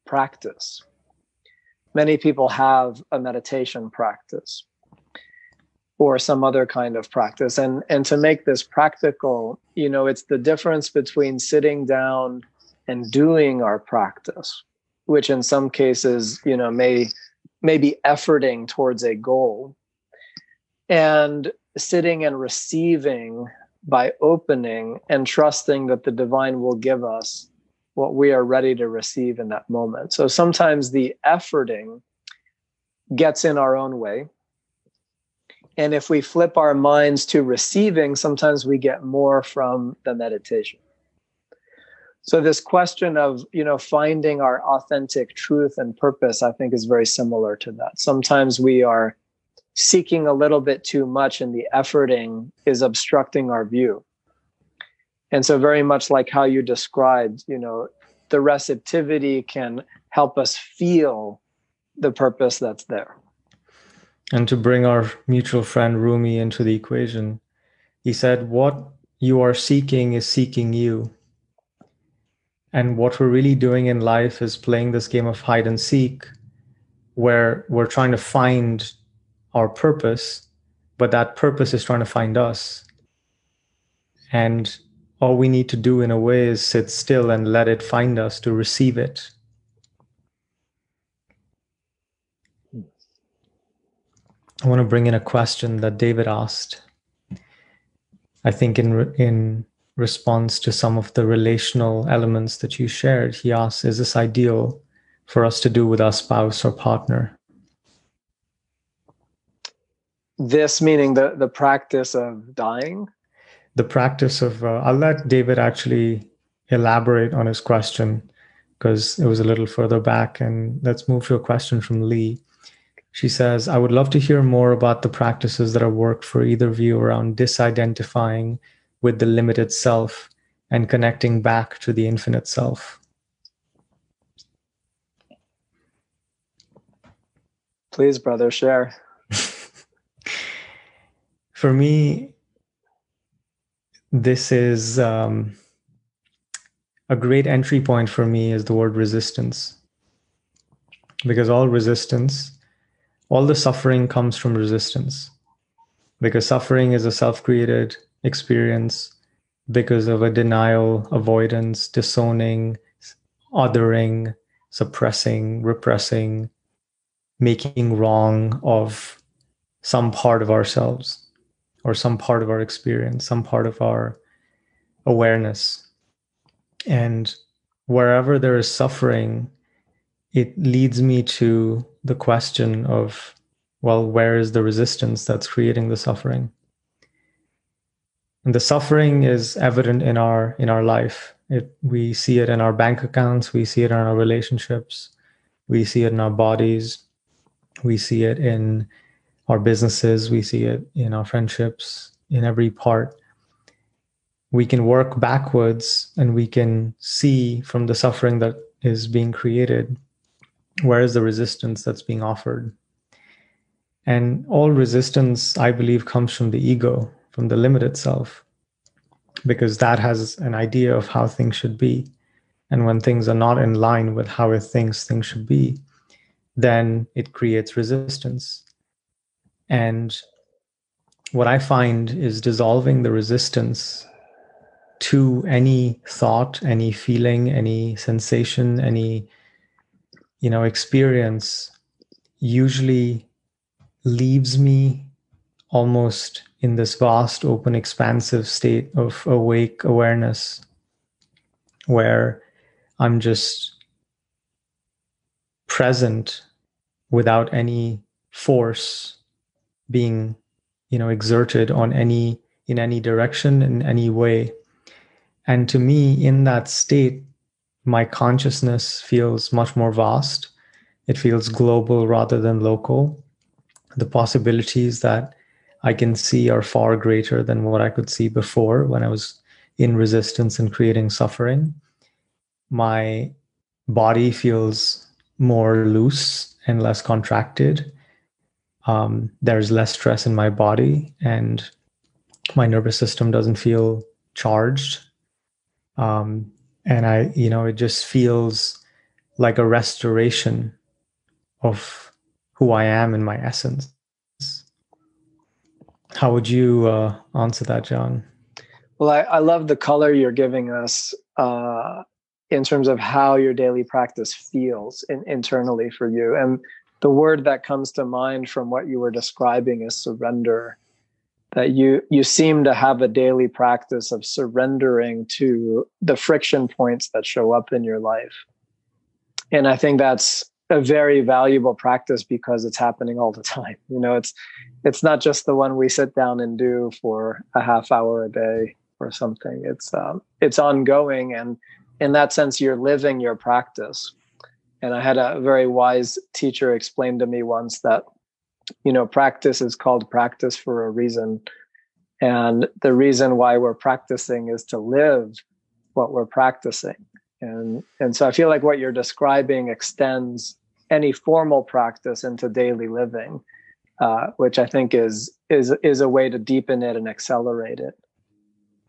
practice. Many people have a meditation practice or some other kind of practice and and to make this practical you know it's the difference between sitting down and doing our practice which in some cases you know may may be efforting towards a goal and sitting and receiving by opening and trusting that the divine will give us what we are ready to receive in that moment so sometimes the efforting gets in our own way and if we flip our minds to receiving, sometimes we get more from the meditation. So this question of, you know, finding our authentic truth and purpose, I think is very similar to that. Sometimes we are seeking a little bit too much and the efforting is obstructing our view. And so very much like how you described, you know, the receptivity can help us feel the purpose that's there. And to bring our mutual friend Rumi into the equation, he said, What you are seeking is seeking you. And what we're really doing in life is playing this game of hide and seek, where we're trying to find our purpose, but that purpose is trying to find us. And all we need to do in a way is sit still and let it find us to receive it I want to bring in a question that David asked. I think in in response to some of the relational elements that you shared, he asked, "Is this ideal for us to do with our spouse or partner?" This meaning the the practice of dying. The practice of. Uh, I'll let David actually elaborate on his question because it was a little further back, and let's move to a question from Lee. She says, I would love to hear more about the practices that have worked for either of you around disidentifying with the limited self and connecting back to the infinite self. Please, brother, share. For me, this is um, a great entry point for me is the word resistance. Because all resistance all the suffering comes from resistance because suffering is a self created experience because of a denial, avoidance, disowning, othering, suppressing, repressing, making wrong of some part of ourselves or some part of our experience, some part of our awareness. And wherever there is suffering, it leads me to the question of well where is the resistance that's creating the suffering and the suffering is evident in our in our life it, we see it in our bank accounts we see it in our relationships we see it in our bodies we see it in our businesses we see it in our friendships in every part. We can work backwards and we can see from the suffering that is being created where is the resistance that's being offered. And all resistance i believe comes from the ego from the limited self because that has an idea of how things should be. And when things are not in line with how it thinks things should be then it creates resistance and what i find is dissolving the resistance to any thought any feeling any sensation any you know experience usually leaves me almost in this vast open expansive state of awake awareness where i'm just present without any force being you know exerted on any in any direction in any way and to me in that state my consciousness feels much more vast. It feels global rather than local. The possibilities that I can see are far greater than what I could see before when I was in resistance and creating suffering. My body feels more loose and less contracted. Um, there's less stress in my body, and my nervous system doesn't feel charged. Um, and I, you know, it just feels like a restoration of who I am in my essence. How would you uh, answer that, John? Well, I, I love the color you're giving us uh, in terms of how your daily practice feels in, internally for you. And the word that comes to mind from what you were describing is surrender. That you you seem to have a daily practice of surrendering to the friction points that show up in your life. And I think that's a very valuable practice because it's happening all the time. You know, it's it's not just the one we sit down and do for a half hour a day or something. It's um, it's ongoing, and in that sense, you're living your practice. And I had a very wise teacher explain to me once that, you know, practice is called practice for a reason. And the reason why we're practicing is to live what we're practicing. And, and so I feel like what you're describing extends any formal practice into daily living, uh, which I think is, is, is a way to deepen it and accelerate it.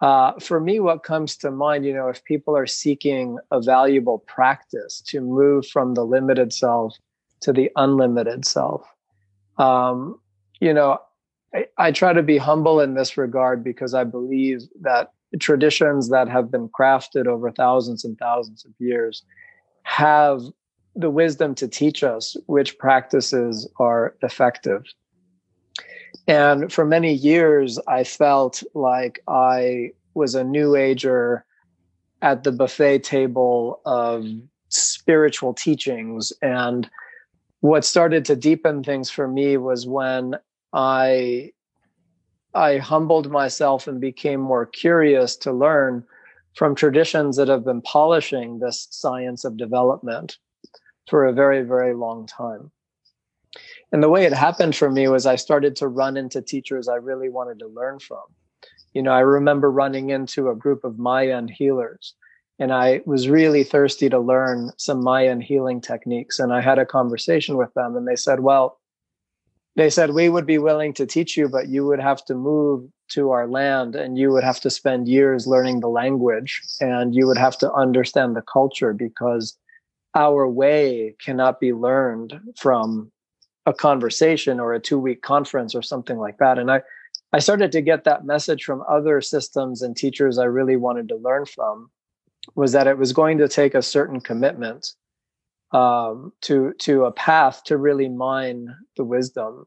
Uh, for me, what comes to mind, you know, if people are seeking a valuable practice to move from the limited self to the unlimited self, um, you know, I, I try to be humble in this regard because I believe that traditions that have been crafted over thousands and thousands of years have the wisdom to teach us which practices are effective and for many years, I felt like I was a new ager at the buffet table of spiritual teachings. And what started to deepen things for me was when I I humbled myself and became more curious to learn from traditions that have been polishing this science of development for a very, very long time. And the way it happened for me was I started to run into teachers I really wanted to learn from. You know, I remember running into a group of Mayan healers, and I was really thirsty to learn some Mayan healing techniques. And I had a conversation with them, and they said, Well, they said, we would be willing to teach you, but you would have to move to our land and you would have to spend years learning the language and you would have to understand the culture because our way cannot be learned from a conversation or a two week conference or something like that. And I, I started to get that message from other systems and teachers I really wanted to learn from was that it was going to take a certain commitment um, to to a path to really mine the wisdom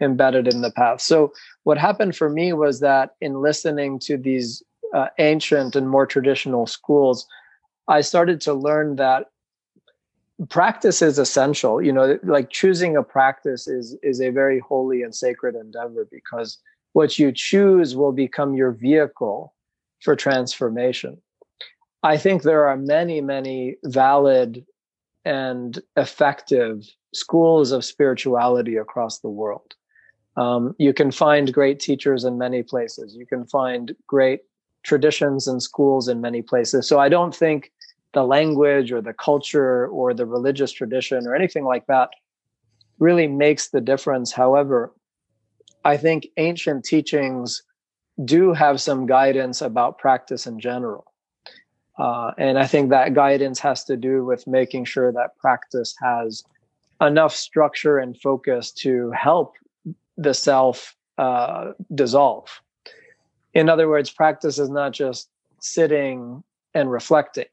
embedded in the path. So what happened for me was that in listening to these uh, ancient and more traditional schools, I started to learn that practice is essential. You know like choosing a practice is is a very holy and sacred endeavor because what you choose will become your vehicle for transformation. I think there are many many valid and effective schools of spirituality across the world. Um, you can find great teachers in many places. You can find great traditions and schools in many places. So i don't think the language or the culture or the religious tradition or anything like that really makes the difference. However, I think ancient teachings do have some guidance about practice in general. Uh, and I think that guidance has to do with making sure that practice has enough structure and focus to help the self uh, dissolve. In other words, practice is not just sitting and reflecting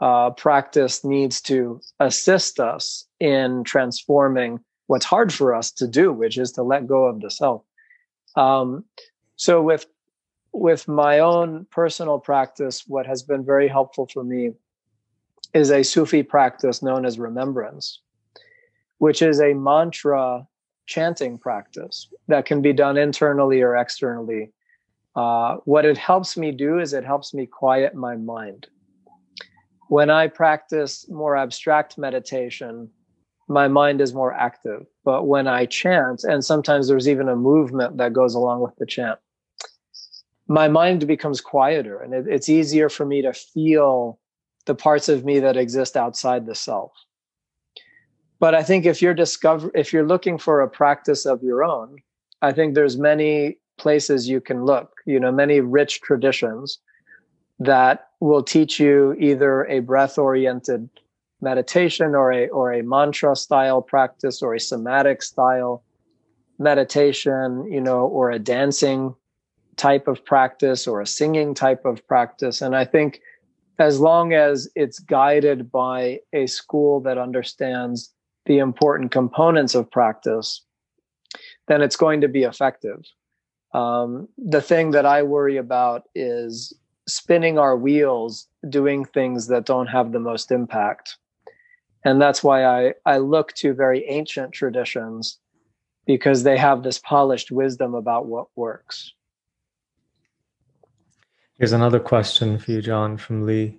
uh, practice needs to assist us in transforming what's hard for us to do, which is to let go of the self. Um, so with with my own personal practice, what has been very helpful for me is a Sufi practice known as remembrance, which is a mantra chanting practice that can be done internally or externally. Uh, what it helps me do is it helps me quiet my mind when I practice more abstract meditation, my mind is more active. But when I chant, and sometimes there's even a movement that goes along with the chant, my mind becomes quieter and it, it's easier for me to feel the parts of me that exist outside the self. but I think if you're discover if you're looking for a practice of your own, I think there's many places you can look, you know, many rich traditions that will teach you either a breath oriented meditation or a or a mantra style practice or a somatic style meditation, you know, or a dancing type of practice or a singing type of practice. And I think as long as it's guided by a school that understands the important components of practice, then it's going to be effective. Um, the thing that I worry about is spinning our wheels doing things that don't have the most impact. And that's why I, I look to very ancient traditions because they have this polished wisdom about what works. Here's another question for you, John, from Lee.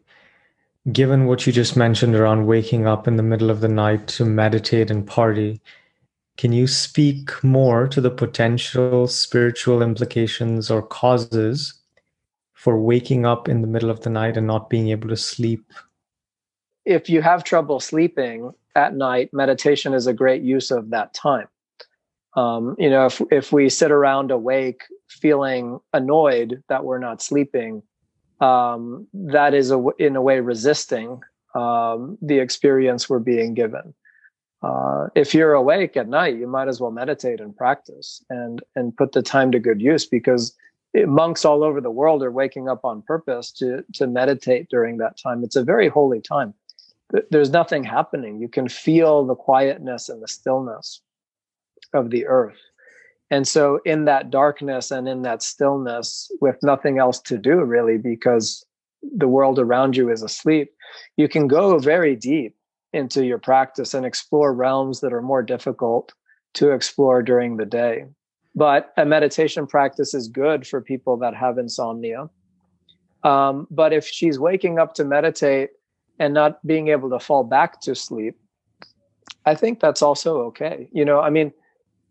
Given what you just mentioned around waking up in the middle of the night to meditate and party, can you speak more to the potential spiritual implications or causes for waking up in the middle of the night and not being able to sleep? If you have trouble sleeping at night, meditation is a great use of that time. Um, you know, if if we sit around awake feeling annoyed that we're not sleeping, um, that is a, in a way resisting um, the experience we're being given. Uh, if you're awake at night, you might as well meditate and practice and and put the time to good use because monks all over the world are waking up on purpose to to meditate during that time. It's a very holy time. There's nothing happening. You can feel the quietness and the stillness of the earth. And so, in that darkness and in that stillness, with nothing else to do really, because the world around you is asleep, you can go very deep into your practice and explore realms that are more difficult to explore during the day. But a meditation practice is good for people that have insomnia. Um, but if she's waking up to meditate and not being able to fall back to sleep, I think that's also okay. You know, I mean,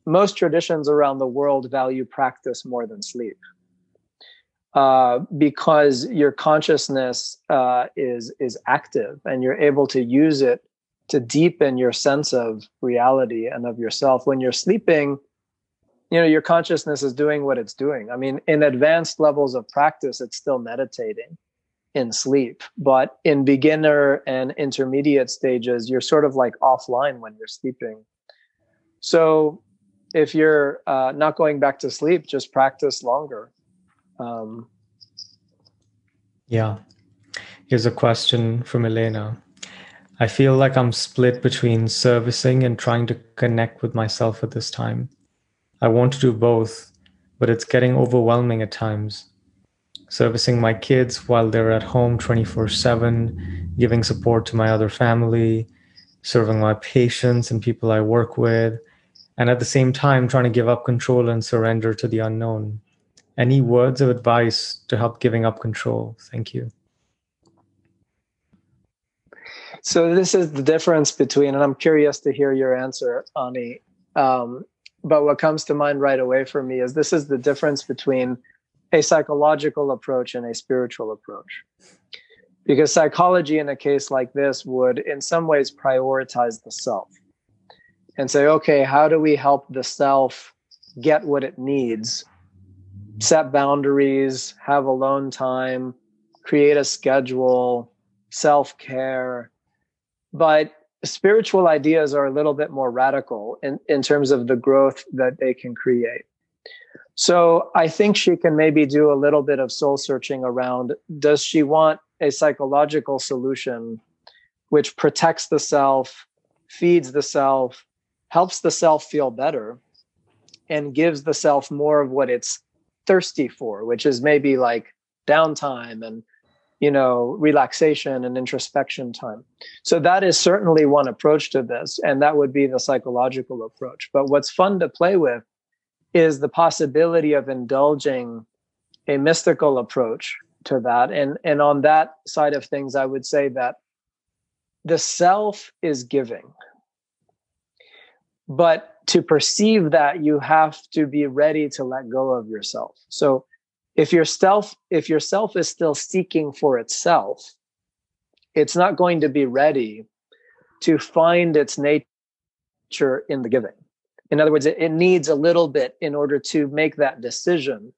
most traditions around the world value practice more than sleep uh, because your consciousness uh, is is active and you're able to use it to deepen your sense of reality and of yourself when you're sleeping you know your consciousness is doing what it's doing i mean in advanced levels of practice it's still meditating in sleep but in beginner and intermediate stages you're sort of like offline when you're sleeping so if you're uh, not going back to sleep, just practice longer. Um, yeah. Here's a question from Elena. I feel like I'm split between servicing and trying to connect with myself at this time. I want to do both, but it's getting overwhelming at times. Servicing my kids while they're at home 24 7, giving support to my other family, serving my patients and people I work with, and at the same time trying to give up control and surrender to the unknown. Any words of advice to help giving up control? Thank you. So this is the difference between, and I'm curious to hear your answer, Ani. Um, but what comes to mind right away for me is this is the difference between a psychological approach and a spiritual approach. Because psychology in a case like this would, in some ways, prioritize the self and say, okay, how do we help the self get what it needs? Set boundaries, have alone time, create a schedule, self care. But spiritual ideas are a little bit more radical in, in terms of the growth that they can create. So I think she can maybe do a little bit of soul searching around does she want a psychological solution which protects the self, feeds the self, helps the self feel better and gives the self more of what it's thirsty for, which is maybe like downtime and you know relaxation and introspection time. So that is certainly one approach to this and that would be the psychological approach. But what's fun to play with is the possibility of indulging a mystical approach to that. And and on that side of things i would say that the self is giving. But to perceive that you have to be ready to let go of yourself. So if your self if your self is still seeking for itself it's not going to be ready to find its nature in the giving. In other words, it, it needs a little bit in order to make that decision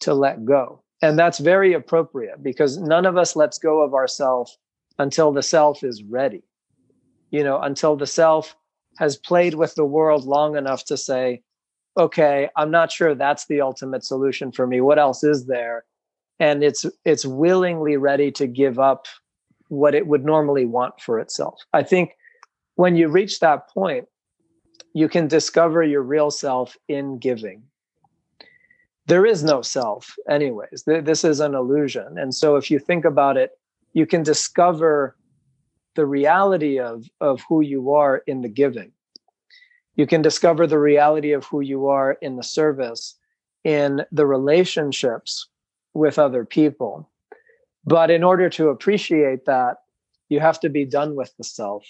to let go. And that's very appropriate because none of us lets go of ourself until the self is ready. You know, until the self has played with the world long enough to say, okay, I'm not sure that's the ultimate solution for me. What else is there? And it's it's willingly ready to give up what it would normally want for itself. I think when you reach that point, you can discover your real self in giving. There is no self, anyways. This is an illusion. And so if you think about it, you can discover the reality of, of who you are in the giving. You can discover the reality of who you are in the service, in the relationships with other people. But in order to appreciate that, you have to be done with the self.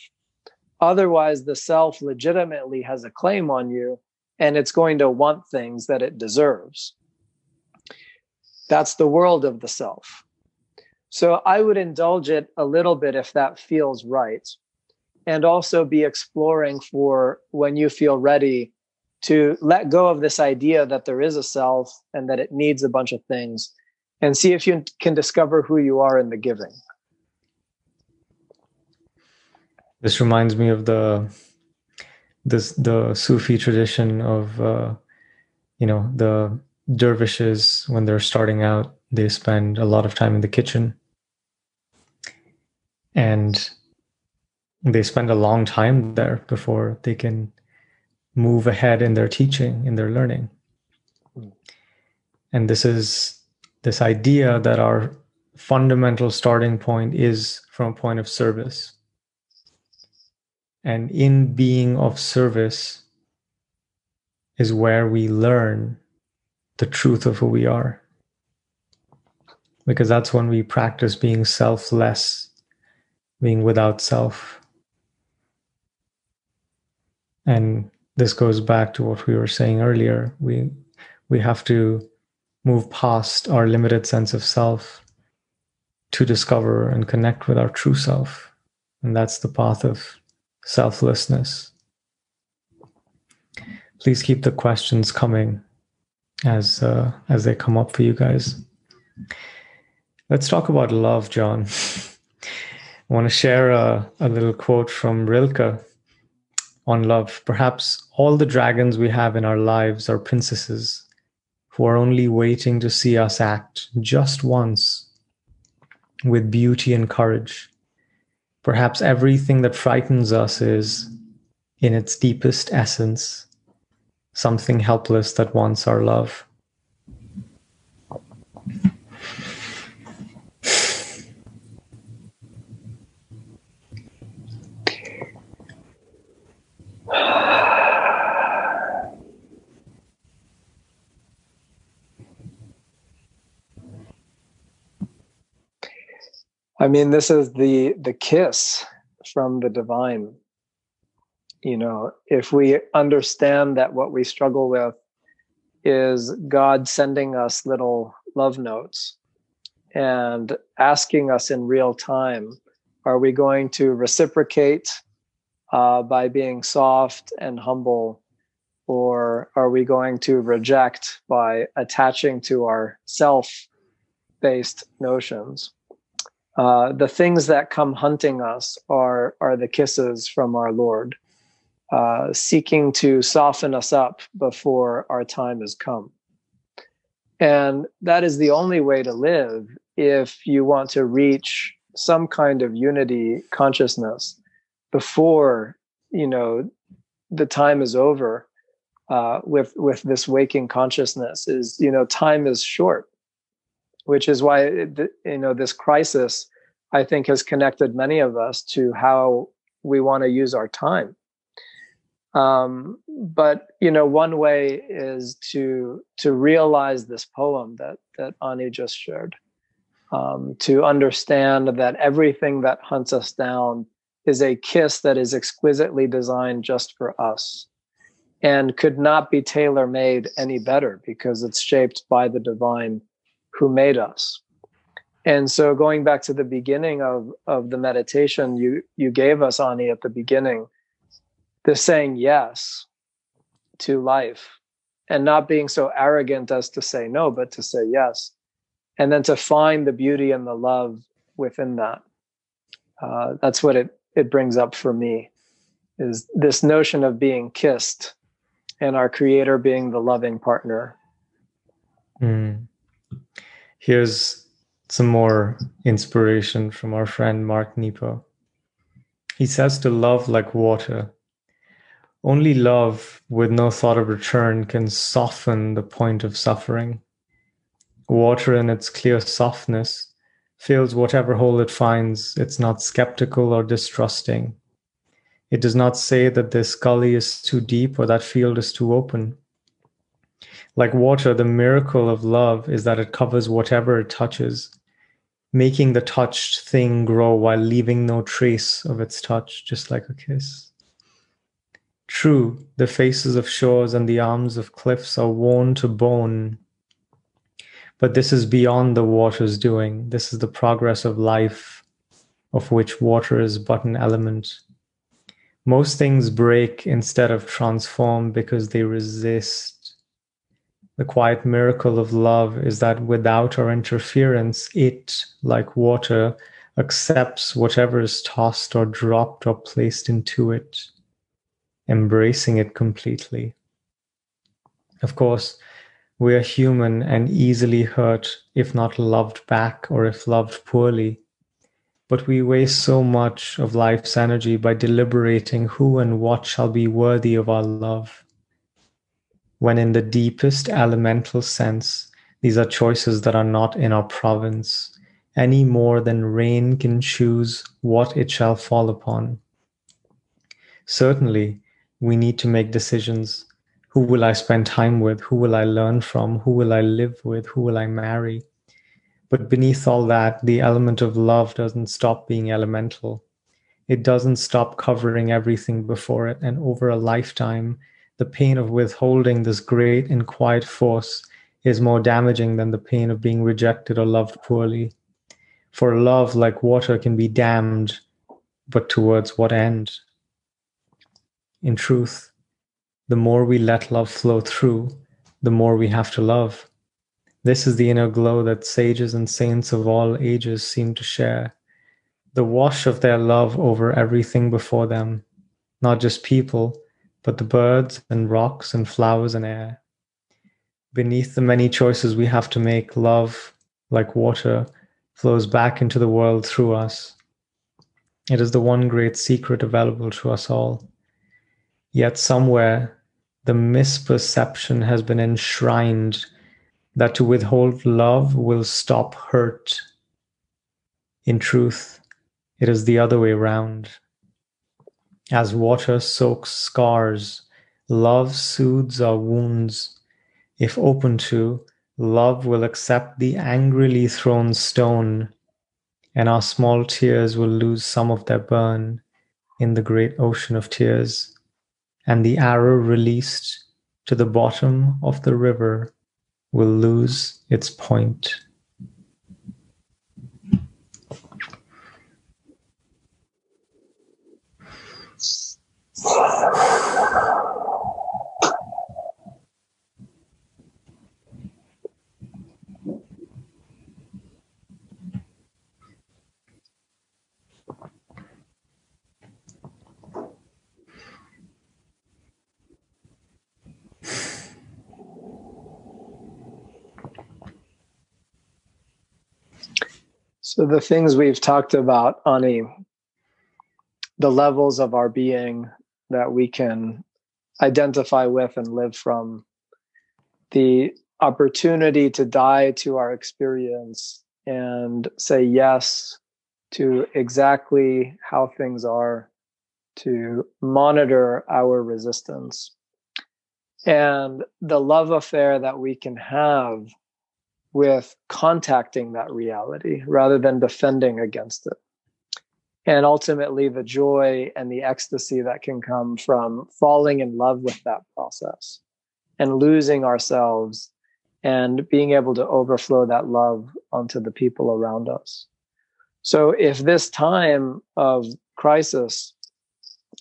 Otherwise, the self legitimately has a claim on you and it's going to want things that it deserves. That's the world of the self. So I would indulge it a little bit if that feels right. And also be exploring for when you feel ready to let go of this idea that there is a self and that it needs a bunch of things and see if you can discover who you are in the giving. This reminds me of the this the Sufi tradition of uh, you know the dervishes when they're starting out they spend a lot of time in the kitchen and they spend a long time there before they can move ahead in their teaching in their learning and this is this idea that our fundamental starting point is from a point of service and in being of service is where we learn the truth of who we are. Because that's when we practice being selfless, being without self. And this goes back to what we were saying earlier. We we have to move past our limited sense of self to discover and connect with our true self. And that's the path of selflessness. Please keep the questions coming as uh, as they come up for you guys. Let's talk about love, John. I want to share a, a little quote from Rilke on love. Perhaps all the dragons we have in our lives are princesses who are only waiting to see us act just once with beauty and courage Perhaps everything that frightens us is, in its deepest essence, something helpless that wants our love. I mean, this is the the kiss from the divine. You know, if we understand that what we struggle with is God sending us little love notes and asking us in real time, are we going to reciprocate uh, by being soft and humble? Or are we going to reject by attaching to our self based notions? Uh, the things that come hunting us are are the kisses from our Lord, uh, seeking to soften us up before our time has come. And that is the only way to live if you want to reach some kind of unity consciousness before you know the time is over uh, with with this waking consciousness is you know time is short which is why you know this crisis i think has connected many of us to how we want to use our time. Um, but you know one way is to to realize this poem that that ani just shared um, to understand that everything that hunts us down is a kiss that is exquisitely designed just for us and could not be tailor made any better because it's shaped by the divine who made us. And so going back to the beginning of, of the meditation you, you gave us, Ani, at the beginning, the saying yes to life and not being so arrogant as to say no, but to say yes. And then to find the beauty and the love within that. Uh, that's what it, it brings up for me is this notion of being kissed and our creator being the loving partner. Mm. Here's some more inspiration from our friend Mark Nepo. He says to love like water. Only love with no thought of return can soften the point of suffering. Water in its clear softness fills whatever hole it finds. It's not skeptical or distrusting. It does not say that this gully is too deep or that field is too open. Like water, the miracle of love is that it covers whatever it touches, making the touched thing grow while leaving no trace of its touch, just like a kiss. True, the faces of shores and the arms of cliffs are worn to bone. But this is beyond the water's doing. This is the progress of life, of which water is but an element. Most things break instead of transform because they resist. The quiet miracle of love is that without our interference, it, like water, accepts whatever is tossed or dropped or placed into it, embracing it completely. Of course, we are human and easily hurt if not loved back or if loved poorly. But we waste so much of life's energy by deliberating who and what shall be worthy of our love. When, in the deepest elemental sense, these are choices that are not in our province, any more than rain can choose what it shall fall upon. Certainly, we need to make decisions. Who will I spend time with? Who will I learn from? Who will I live with? Who will I marry? But beneath all that, the element of love doesn't stop being elemental. It doesn't stop covering everything before it. And over a lifetime, the pain of withholding this great and quiet force is more damaging than the pain of being rejected or loved poorly. For love, like water, can be dammed, but towards what end? In truth, the more we let love flow through, the more we have to love. This is the inner glow that sages and saints of all ages seem to share. The wash of their love over everything before them, not just people, but the birds and rocks and flowers and air. Beneath the many choices we have to make, love, like water, flows back into the world through us. It is the one great secret available to us all. Yet somewhere, the misperception has been enshrined that to withhold love will stop hurt. In truth, it is the other way round. As water soaks scars, love soothes our wounds. If open to, love will accept the angrily thrown stone, and our small tears will lose some of their burn in the great ocean of tears, and the arrow released to the bottom of the river will lose its point. So the things we've talked about, Ani, the levels of our being that we can identify with and live from, the opportunity to die to our experience and say yes to exactly how things are, to monitor our resistance. And the love affair that we can have with contacting that reality rather than defending against it. And ultimately, the joy and the ecstasy that can come from falling in love with that process and losing ourselves and being able to overflow that love onto the people around us. So, if this time of crisis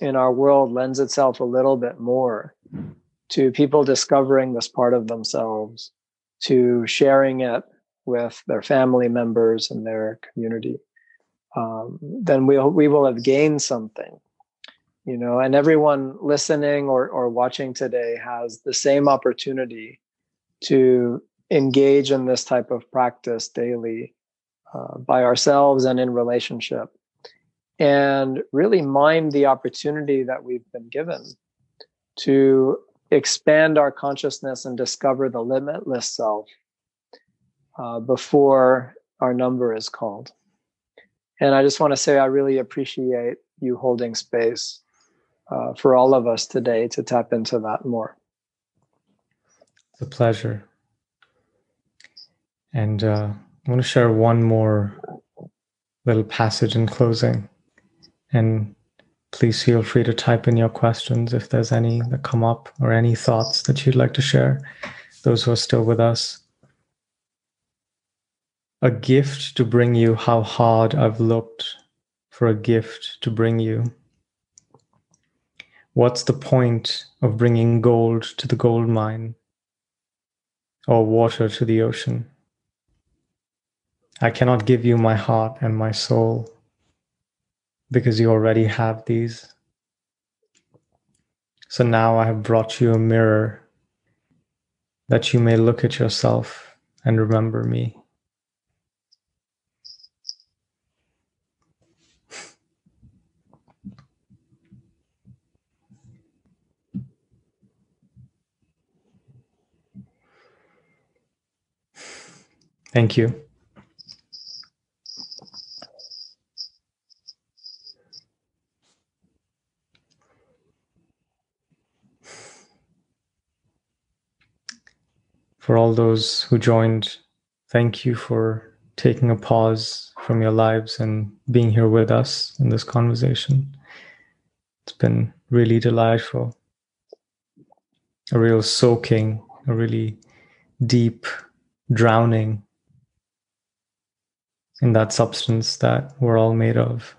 in our world lends itself a little bit more to people discovering this part of themselves, to sharing it with their family members and their community, um, then we'll, we will have gained something. You know, and everyone listening or, or watching today has the same opportunity to engage in this type of practice daily uh, by ourselves and in relationship and really mind the opportunity that we've been given to expand our consciousness and discover the limitless self uh, before our number is called. And I just want to say I really appreciate you holding space uh, for all of us today to tap into that more. It's a pleasure. And uh, I want to share one more little passage in closing. And please feel free to type in your questions if there's any that come up or any thoughts that you'd like to share. Those who are still with us. A gift to bring you how hard I've looked for a gift to bring you. What's the point of bringing gold to the gold mine or water to the ocean? I cannot give you my heart and my soul because you already have these. So now I have brought you a mirror that you may look at yourself and remember me. Thank you. For all those who joined, thank you for taking a pause from your lives and being here with us in this conversation. It's been really delightful. A real soaking, a really deep drowning in that substance that we're all made of.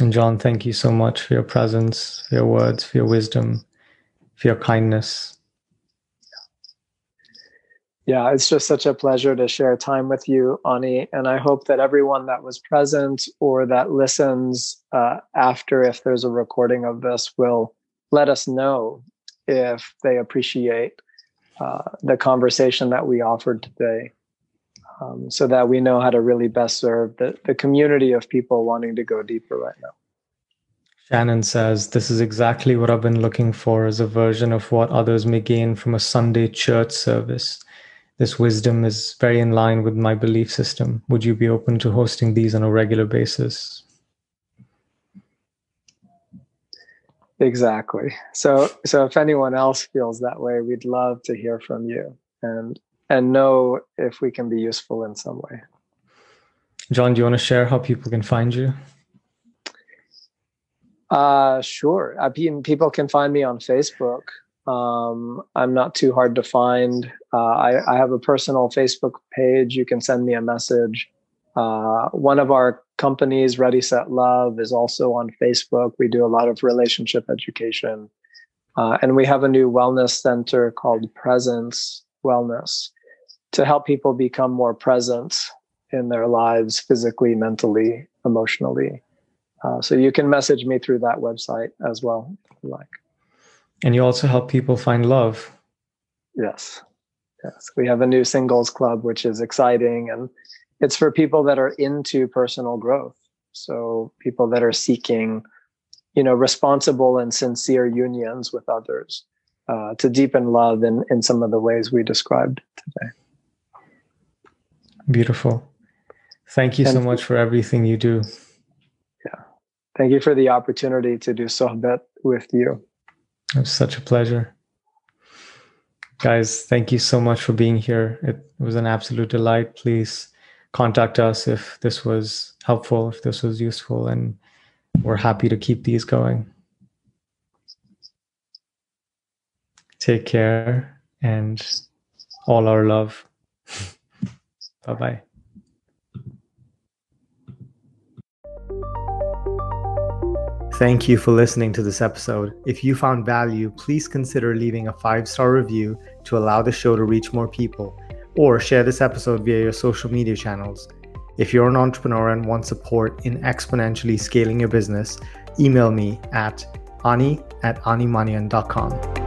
And John, thank you so much for your presence, for your words, for your wisdom, for your kindness. Yeah, it's just such a pleasure to share time with you, Ani. And I hope that everyone that was present or that listens uh, after, if there's a recording of this, will let us know if they appreciate uh, the conversation that we offered today. Um, so that we know how to really best serve the, the community of people wanting to go deeper right now. Shannon says, This is exactly what I've been looking for as a version of what others may gain from a Sunday church service this wisdom is very in line with my belief system. Would you be open to hosting these on a regular basis? Exactly. So so if anyone else feels that way, we'd love to hear from you and and know if we can be useful in some way. John, do you want to share how people can find you? Uh, sure. I mean, people can find me on Facebook. Um, I'm not too hard to find. Uh, I, I, have a personal Facebook page. You can send me a message. Uh, one of our companies, Ready Set Love, is also on Facebook. We do a lot of relationship education. Uh, and we have a new wellness center called Presence Wellness to help people become more present in their lives, physically, mentally, emotionally. Uh, so you can message me through that website as well, if you like. And you also help people find love. Yes. Yes. We have a new singles club, which is exciting. And it's for people that are into personal growth. So people that are seeking, you know, responsible and sincere unions with others uh, to deepen love in, in some of the ways we described today. Beautiful. Thank you and so much for everything you do. Yeah. Thank you for the opportunity to do sohbet with you. It was such a pleasure. Guys, thank you so much for being here. It was an absolute delight. Please contact us if this was helpful, if this was useful, and we're happy to keep these going. Take care and all our love. bye bye. Thank you for listening to this episode. If you found value, please consider leaving a five star review to allow the show to reach more people, or share this episode via your social media channels. If you're an entrepreneur and want support in exponentially scaling your business, email me at ani at animanian.com.